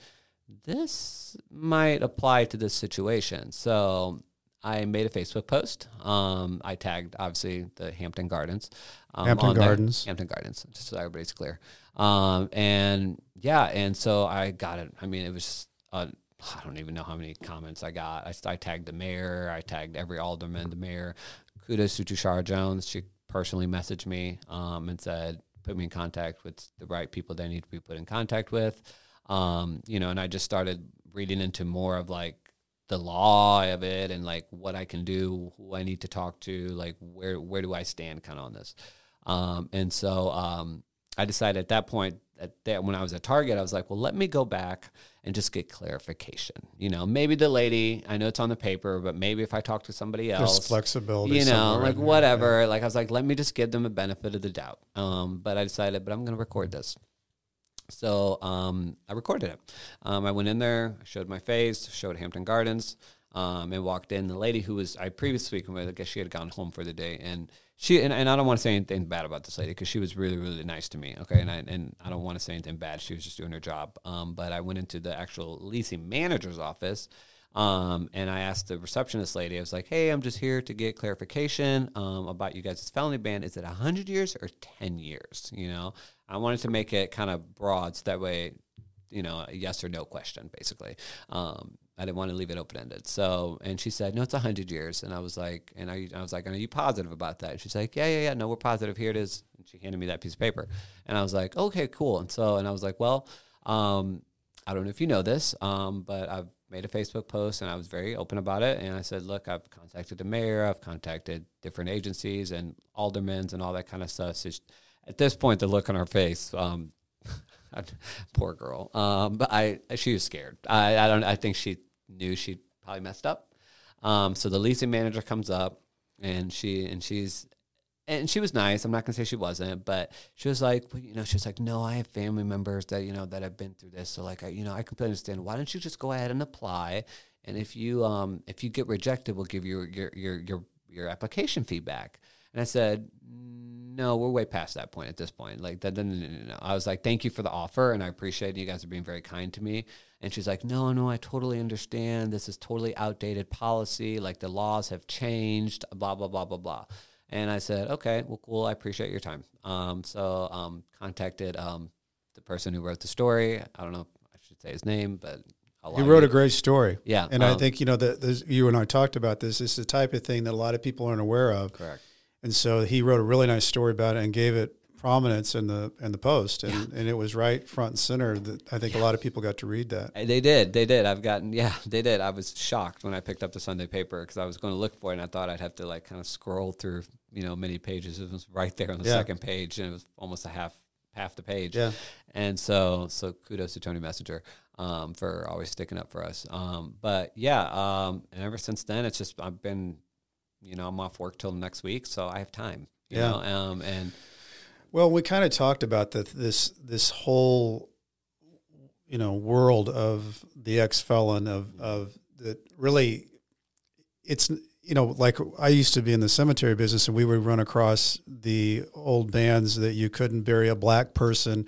"This might apply to this situation." So I made a Facebook post. Um, I tagged obviously the Hampton Gardens. Um, Hampton. Gardens. Hampton Gardens, just so everybody's clear. Um, and yeah, and so I got it. I mean, it was. Uh, I don't even know how many comments I got. I, I tagged the mayor. I tagged every alderman, the mayor. Kudos to Tishaura Jones. She personally messaged me um, and said, put me in contact with the right people that I need to be put in contact with. Um, you know, and I just started reading into more of like the law of it and like what I can do, who I need to talk to, like where where do I stand kind of on this. Um, and so um, I decided at that point at that when I was at Target, I was like, well, let me go back and just get clarification. You know, maybe the lady, I know it's on the paper, but maybe if I talk to somebody else, There's flexibility. you know, like there. whatever. Like I was like, let me just give them a benefit of the doubt. Um, but I decided, but I'm going to record this. So um, I recorded it. Um, I went in there, showed my face, showed Hampton Gardens, um, and walked in. The lady who was I previously speaking with, I guess she had gone home for the day, and she and, and I don't want to say anything bad about this lady because she was really really nice to me. Okay, and I and I don't want to say anything bad. She was just doing her job. Um, but I went into the actual leasing manager's office. Um, and I asked the receptionist lady, I was like, hey, I'm just here to get clarification um, about you guys' felony ban. Is it 100 years or 10 years? You know, I wanted to make it kind of broad so that way, you know, a yes or no question, basically. Um, I didn't want to leave it open ended. So, and she said, no, it's 100 years. And I was like, and I, I was like, are you positive about that? And she's like, yeah, yeah, yeah. No, we're positive. Here it is. And she handed me that piece of paper. And I was like, okay, cool. And so, and I was like, well, um, I don't know if you know this, um, but I've made a Facebook post and I was very open about it. And I said, look, I've contacted the mayor, I've contacted different agencies and aldermans and all that kind of stuff. So at this point, the look on her face, um, (laughs) poor girl. Um, but I, she was scared. I, I don't, I think she knew she probably messed up. Um, so the leasing manager comes up and she, and she's, and she was nice. I'm not gonna say she wasn't, but she was like, you know, she was like, no, I have family members that you know that have been through this, so like, I, you know, I completely understand. Why don't you just go ahead and apply? And if you um if you get rejected, we'll give you your your your your application feedback. And I said, no, we're way past that point at this point. Like that, no, no, no, no. I was like, thank you for the offer, and I appreciate you guys are being very kind to me. And she's like, no, no, I totally understand. This is totally outdated policy. Like the laws have changed. Blah blah blah blah blah. And I said, okay, well, cool. I appreciate your time. Um, so um, contacted um, the person who wrote the story. I don't know. if I should say his name, but I'll He wrote a great story. Yeah, And I um, think, you know, that you and I talked about this. This is the type of thing that a lot of people aren't aware of. correct. And so he wrote a really nice story about it and gave it prominence in the in the post. And, and it was right front and center that I think a lot of people got to read that. They did. They did. I've gotten, (laughs) yeah, they did. I was shocked when I picked up the Sunday paper because I was going to look for it and I thought I'd have to like kind of scroll through, you know, many pages. It was right there on the Yeah. second page and it was almost a half half the page. Yeah. And so, so kudos to Tony Messenger um, for always sticking up for us. Um, but yeah, um, and ever since then, it's just I've been, you know, I'm off work till next week, so I have time. You Yeah. Know? Um, and Well, we kind of talked about that this this whole you know world of the ex felon of of that really it's you know like I used to be in the cemetery business and we would run across the old bans that you couldn't bury a black person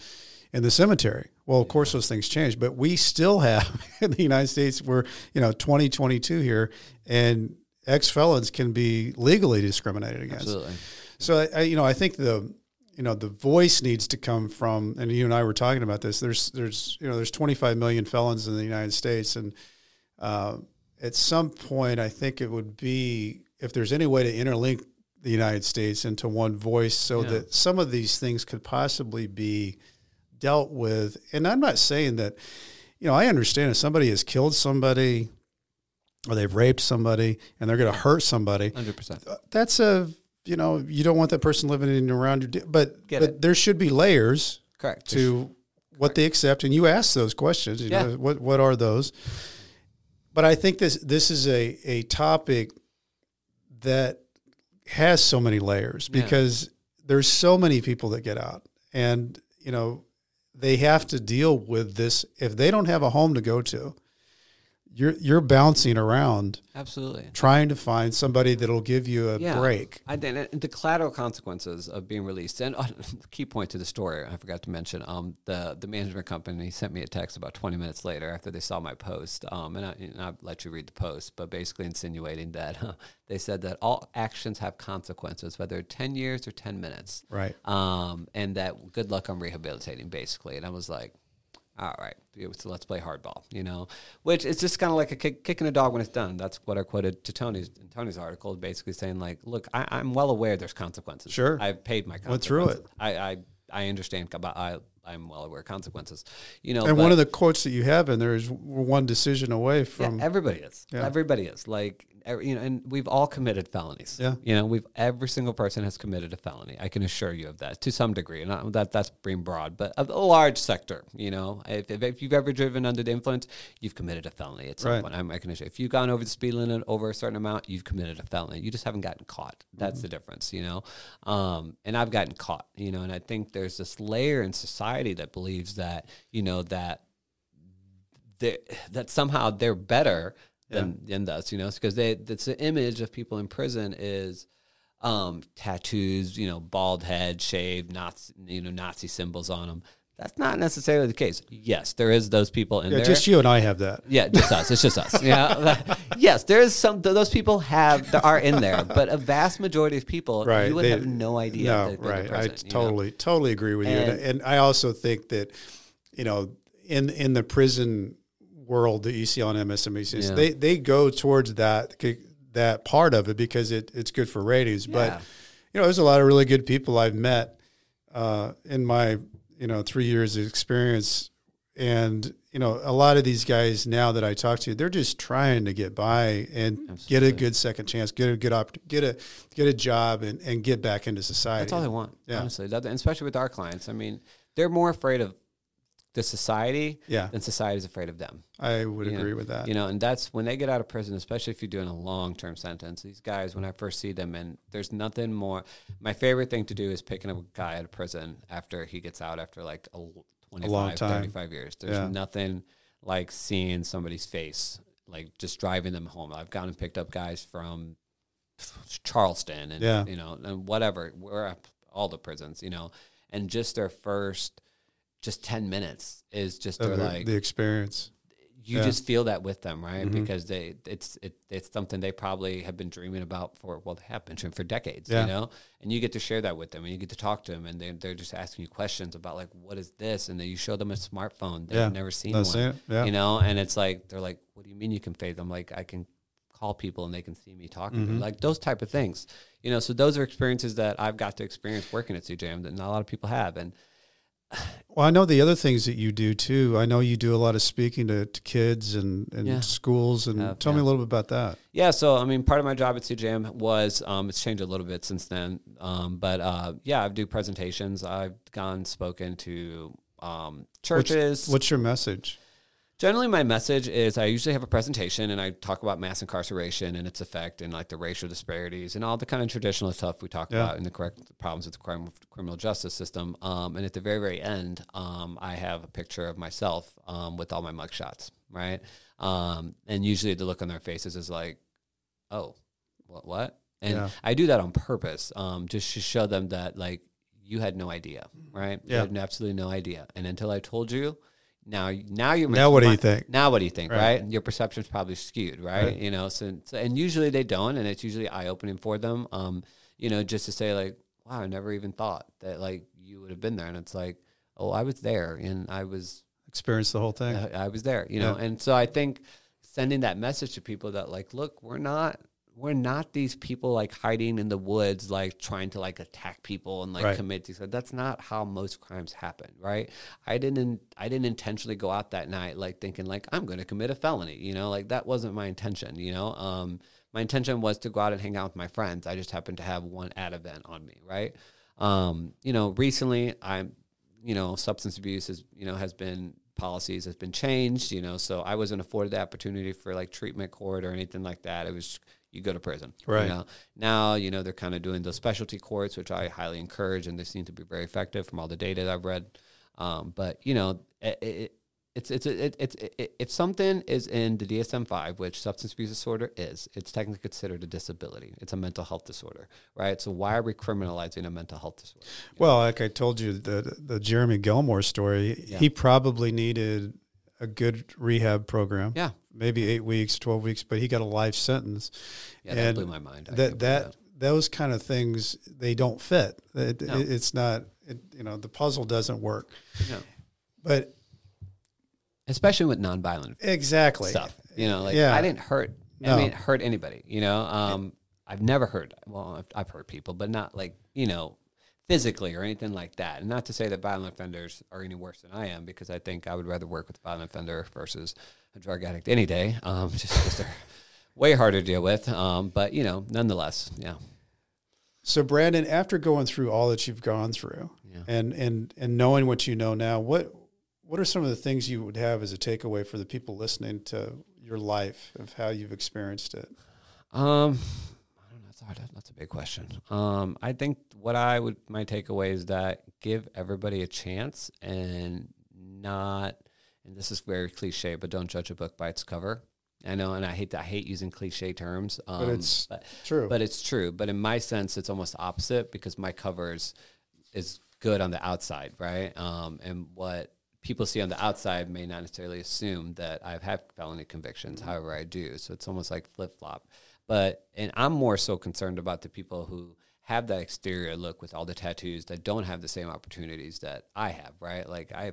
in the cemetery. Well, of course those things changed, but we still have (laughs) in the United States we're you know 2022 here and ex felons can be legally discriminated against. absolutely, So I, you know, I think the, you know, the voice needs to come from, and you and I were talking about this. There's, there's, you know, there's 25 million felons in the United States, and uh, at some point, I think it would be if there's any way to interlink the United States into one voice, so Yeah. that some of these things could possibly be dealt with. And I'm not saying that, you know, I understand if somebody has killed somebody or they've raped somebody and they're going to hurt somebody hundred percent. Uh, that's a you know you don't want that person living in around your di- but Get but it. there should be layers Correct. to what they accept, and you ask those questions. You Yeah. know, what what are those? But I think this this is a a topic that has so many layers Yeah. because there's so many people that get out, and you know they have to deal with this if they don't have a home to go to. You're you're bouncing around Absolutely. trying to find somebody that'll give you a Yeah. break. I and the collateral consequences of being released. And uh, (laughs) key point to the story, I forgot to mention. Um, the the management company sent me a text about 20 minutes later after they saw my post. Um, and I and I'll let you read the post, but basically insinuating that (laughs) they said that all actions have consequences, whether 10 years or 10 minutes. Right. Um, and that good luck on rehabilitating, basically. And I was like, all right, so let's play hardball, you know, which is just kind of like a kick, kicking a dog when it's done. That's what I quoted to Tony's in Tony's article, basically saying like, look, I, I'm well aware there's consequences. Sure. I've paid my Went through consequences. I, I, I understand about, I, I'm well aware of consequences, you know, And but- one of the quotes that you have in there is one decision away yeah, from everybody is. Yeah. Everybody is. Like you know, and we've all committed felonies. Yeah. You know, we've every single person has committed a felony. I can assure you of that to some degree. And not, that that's being broad, but a, large sector. You know, if, if, if you've ever driven under the influence, you've committed a felony at some Right. point. I'm, I can assure. If you've gone over the speed limit over a certain amount, you've committed a felony. You just haven't gotten caught. That's Mm-hmm. the difference. You know, um, and I've gotten caught. You know, and I think there's this layer in society that believes that you know that that somehow they're better than, than us, you know, because they that's the image of people in prison is um, tattoos, you know, bald head, shaved, Nazi, you know, Nazi symbols on them. That's not necessarily the case. Yes, there is those people in Yeah, there. just you and I have that. Yeah, just us. It's just us. Yeah. (laughs) (laughs) yes, there is some. Those people have are in there, but a vast majority of people, Right. you would They- have no idea. No, right. I you know? totally, totally agree with you. And, And- and I also think that, you know, in in the prison world that you see on MSNBC, Yeah. they they go towards that that part of it because it, it's good for ratings. But you know, there's a lot of really good people I've met uh, in my you know three years of experience, and you know, a lot of these guys now that I talk to, they're just trying to get by and get a good second chance, get a good op- get a get a job, and, and get back into society. That's all they want, Yeah. honestly. That, and especially with our clients. I mean, they're more afraid of the society Yeah. society is afraid of them. I would You know, agree with that. You know, and that's when they get out of prison, especially if you're doing a long term sentence. These guys, when I first see them, and there's nothing more. My favorite thing to do is picking up a guy out of prison after he gets out after like a, 25, long time. 35 years. There's Yeah. nothing like seeing somebody's face, like just driving them home. I've gone and picked up guys from Charleston and, Yeah. you know, and whatever, we're at all the prisons, you know, and just their first, just 10 minutes is just, they're the, like, the experience. you Yeah. just feel that with them, right? Mhm. Because they it's it, it's something they probably have been dreaming about for well, they have been dreaming for decades, Yeah. you know. And you get to share that with them, and you get to talk to them, and they they're just asking you questions about like what is this, and then you show them a smartphone they've Yeah. never seen That's one, it. Yeah. you know. And it's like they're like, what do you mean you can fade? I'm like, I can call people and they can see me talking, to them. Mhm. like those type of things, you know. So those are experiences that I've got to experience working at CJM that not a lot of people have, and Well, I know the other things that you do too. I know you do a lot of speaking to, to kids and, and Yeah. schools. And tell me a little bit about that. Yeah, so I mean, part of my job at CJM was um, it's changed a little bit since then. Um, but uh, yeah, I do presentations. I've gone spoken to um, churches. What's your message? Generally, my message is I usually have a presentation and I talk about mass incarceration and its effect and like the racial disparities and all the kind of traditional stuff we talk Yeah. about and the correct problems with the crime, criminal justice system. Um, and at the very, very end, um, I have a picture of myself um, with all my mugshots, right? Um, and usually the look on their faces is like, oh, what, what? And Yeah. I do that on purpose, um, just to show them that like you had no idea, right? You Yeah. had absolutely no idea. And until I told you, now now you're Now what do you think? Now what do you think, Right. right? Your perception's probably skewed, right? Right. You know, so, so and usually they don't, and it's usually eye opening for them. Um, you know, just to say like, wow, I never even thought that like you would have been there, and it's like, oh, I was there, and I was Experience the whole thing. I, I was there, you know. And so I think sending that message to people that like, look, we're not we're not these people like hiding in the woods, like trying to like attack people and like Right. commit these. That's not how most crimes happen, right? I didn't I didn't intentionally go out that night like thinking like I'm going to commit a felony, you know, like that wasn't my intention, you know. Um, my intention was to go out and hang out with my friends. I just happened to have one ad event on me, right? Um, you know, recently I'm you know, substance abuse is, you know, has been policies has been changed, you know, so I wasn't afforded the opportunity for like treatment court or anything like that. It was you go to prison. Right. You know? Now, you know, they're kind of doing those specialty courts, which I highly encourage, and they seem to be very effective from all the data that I've read. Um, but you know, it, it, it's it's it, it's it, if something is in the DSM five, which substance abuse disorder is, it's technically considered a disability. It's a mental health disorder, right? So why are we criminalizing a mental health disorder? Well, like I told you, the the Jeremy Gilmore story, Yeah. he probably needed a good rehab program. Yeah. Maybe eight weeks, twelve weeks, but he got a life sentence. Yeah, that blew my mind. I that can't that those kind of things they don't fit. It, No. it- it's not. It, you know, the puzzle doesn't work. No. But especially with nonviolent exactly. stuff. You know, like Yeah. I didn't hurt. No. I mean, hurt anybody. You know, um, I've never hurt. Well, I've, I've hurt people, but not like you know, physically or anything like that. And not to say that violent offenders are any worse than I am, because I think I would rather work with a violent offender versus a drug addict any day. Um, (laughs) just because they're way harder to deal with. Um, but you know, nonetheless, yeah, So Brandon, after going through all that you've gone through, Yeah. and and and knowing what you know now, what what are some of the things you would have as a takeaway for the people listening to your life of how you've experienced it? Um, I. That's a big question. Um, I think what I would my takeaway is that give everybody a chance and not. And this is very cliche, but don't judge a book by its cover. I know, and I hate that. I hate using cliche terms. Um, it's but, True. but it's true. But in my sense, it's almost opposite because my covers is good on the outside, right? Um, and what people see on the outside may not necessarily assume that I've had felony convictions. However, I do. So it's almost like flip flop. But and I'm more so concerned about the people who have that exterior look with all the tattoos that don't have the same opportunities that I have, right? Like I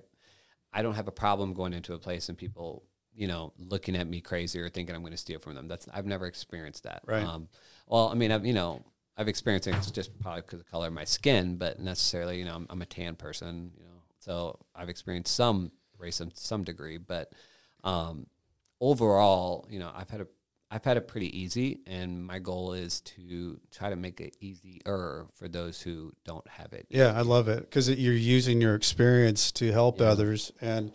I don't have a problem going into a place and people, you know, looking at me crazy or thinking I'm going to steal from them. That's I've never experienced that. Right. Um, well, I mean, I've you know, I've experienced it just probably because of the color of my skin, but necessarily, you know, I'm, I'm a tan person, you know, so I've experienced some racism to some degree, but um, overall, you know, I've had a I've had it pretty easy, and my goal is to try to make it easier for those who don't have it. yeah, I love it because you're using your experience to help Yeah. others, and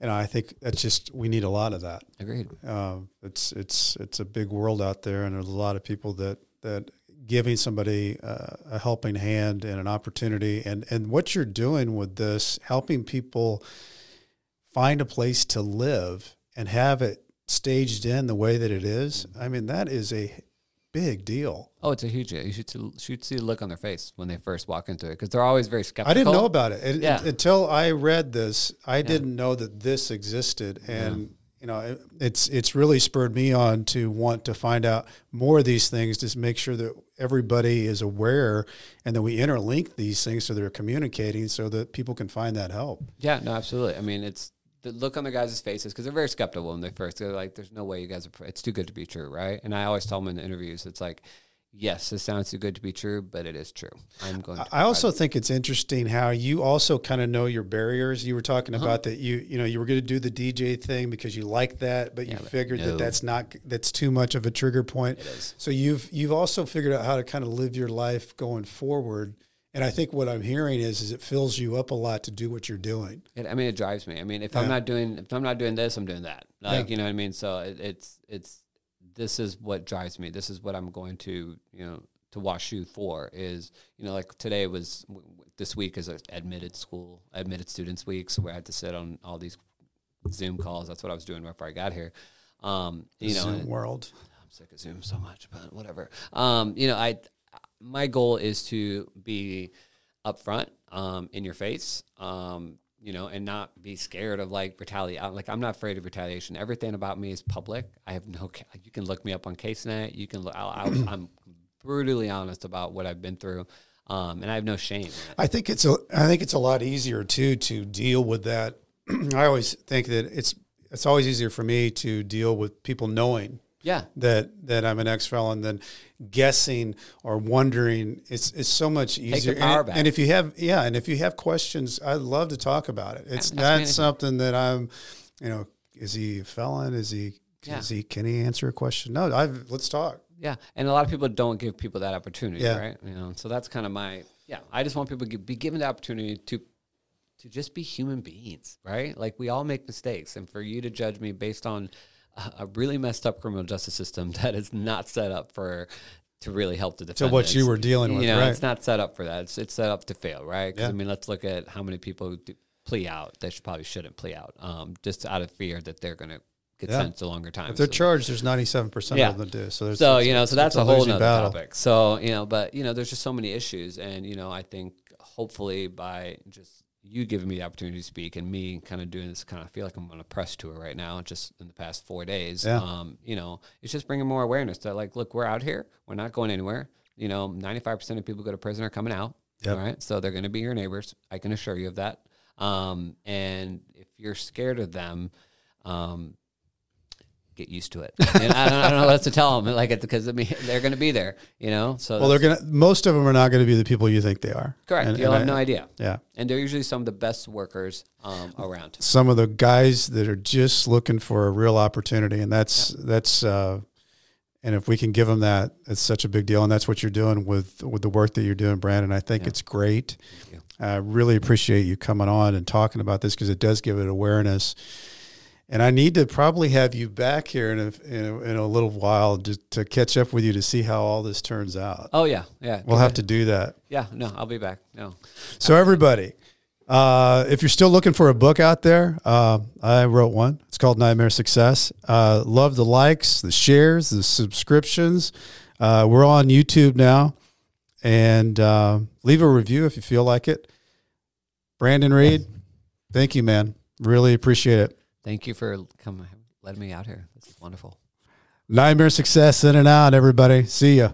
and I think that's just we need a lot of that. Agreed. Um, it's it's it's a big world out there, and there's a lot of people that that giving somebody uh, a helping hand and an opportunity, and and what you're doing with this, helping people find a place to live and have it staged in the way that it is. I mean, that is a big deal. Oh, it's a huge. You should see, should see the look on their face when they first walk into it because they're always very skeptical. I didn't know about it And- Yeah. until I read this. I didn't know that this existed, and you know, it, it's it's really spurred me on to want to find out more of these things to make sure that everybody is aware and that we interlink these things so they're communicating so that people can find that help. Yeah, no, absolutely. I mean, it's the look on the guys' faces because they're very skeptical when they first. They're like, "There's no way you guys are. It's too good to be true, right?" And I always tell them in the interviews, it's like, "Yes, this sounds too good to be true, but it is true. I'm going." to I also think it's interesting how you also kind of know your barriers. You were talking Uh-huh. about that you you know you were going to do the DJ thing because you like that, but you but figured no. that that's not that's too much of a trigger point. It. So you've you've also figured out how to kind of live your life going forward. And I think what I'm hearing is is it fills you up a lot to do what you're doing. It, I mean, it drives me. I mean, if Yeah. I'm not doing if I'm not doing this, I'm doing that. Like Yeah. you know what I mean. So it, it's it's this is what drives me. This is what I'm going to you know to WashU for is you know like today was this week is a admitted school admitted students week, so where I had to sit on all these Zoom calls. That's what I was doing before I got here. Um, you know, Zoom world. I'm sick of Zoom so much, but whatever. Um, you know, I my goal is to be upfront, um, in your face, um, you know, and not be scared of like retaliation. Like I'm not afraid of retaliation. Everything about me is public. I have no. You can look me up on CaseNet. You can look. I'll, I'll, I'm (clears throat) brutally honest about what I've been through, um, and I have no shame. I think it's a I think it's a lot easier too to deal with that. (clears throat) I always think that it's it's always easier for me to deal with people knowing Yeah, that that I'm an ex felon than guessing or wondering. It's it's so much easier. and, and if you have yeah, and if you have questions, I'd love to talk about it. It's me not something that I'm, you know, is he a felon? Is he Yeah. is he can he answer a question? No, I've let's talk. Yeah, and a lot of people don't give people that opportunity, Yeah. right? You know, so that's kind of my yeah. I just want people to be given the opportunity to to just be human beings, right? Like we all make mistakes, and for you to judge me based on a, a really messed up criminal justice system (laughs) that is not set up for to really help the defendants. So what you were dealing with, you know, right? it's not set up for that. It's it's set up to fail, right? 'Cause, Yeah. I mean, let's look at how many people do plea out. They should probably shouldn't plea out, um, just out of fear that they're going to get Yeah. sentenced to longer time. If they're So- charged, there's 97% of them do. So there's so you know, so that's a whole battle. topic. So you know, but you know, there's just so many issues, and you know, I think hopefully by just you giving me the opportunity to speak and me kind of doing this, kind of feel like I'm on a press tour right now, just in the past four days. Yeah. Um, you know, it's just bringing more awareness that like, look, we're out here, we're not going anywhere. You know, 95% of people who go to prison are coming out. Yep. All right, so they're going to be your neighbors. I can assure you of that. Um, and if you're scared of them, um, get used to it. And I, don't, I don't know what else to tell them, like, because I mean, (laughs) they're going to be there, you know. So Well, they're going to, most of them are not going to be the people you think they are. correct. And- You'll and have I- no idea, Yeah. and they're usually some of the best workers um, around. Some of the guys that are just looking for a real opportunity. And that's, that's, uh, and if we can give them that, it's such a big deal. And that's what you're doing with, with the work that you're doing, Brandon. I think Yeah. it's great. I really appreciate you coming on and talking about this because it does give it awareness. And I need to probably have you back here in a, in a, in a little while to, to catch up with you to see how all this turns out. Oh yeah, yeah. We'll have to do that. Yeah, no, I'll be back. No, So everybody, uh, if you're still looking for a book out there, uh, I wrote one. It's called Nightmare Success. Uh, love the likes, the shares, the subscriptions. Uh, we're on YouTube now, and uh, leave a review if you feel like it. Brandon Reed, thank you, man. Really appreciate it. Thank you for coming, letting me out here. This is wonderful. Nightmare Success in and out, everybody. See ya.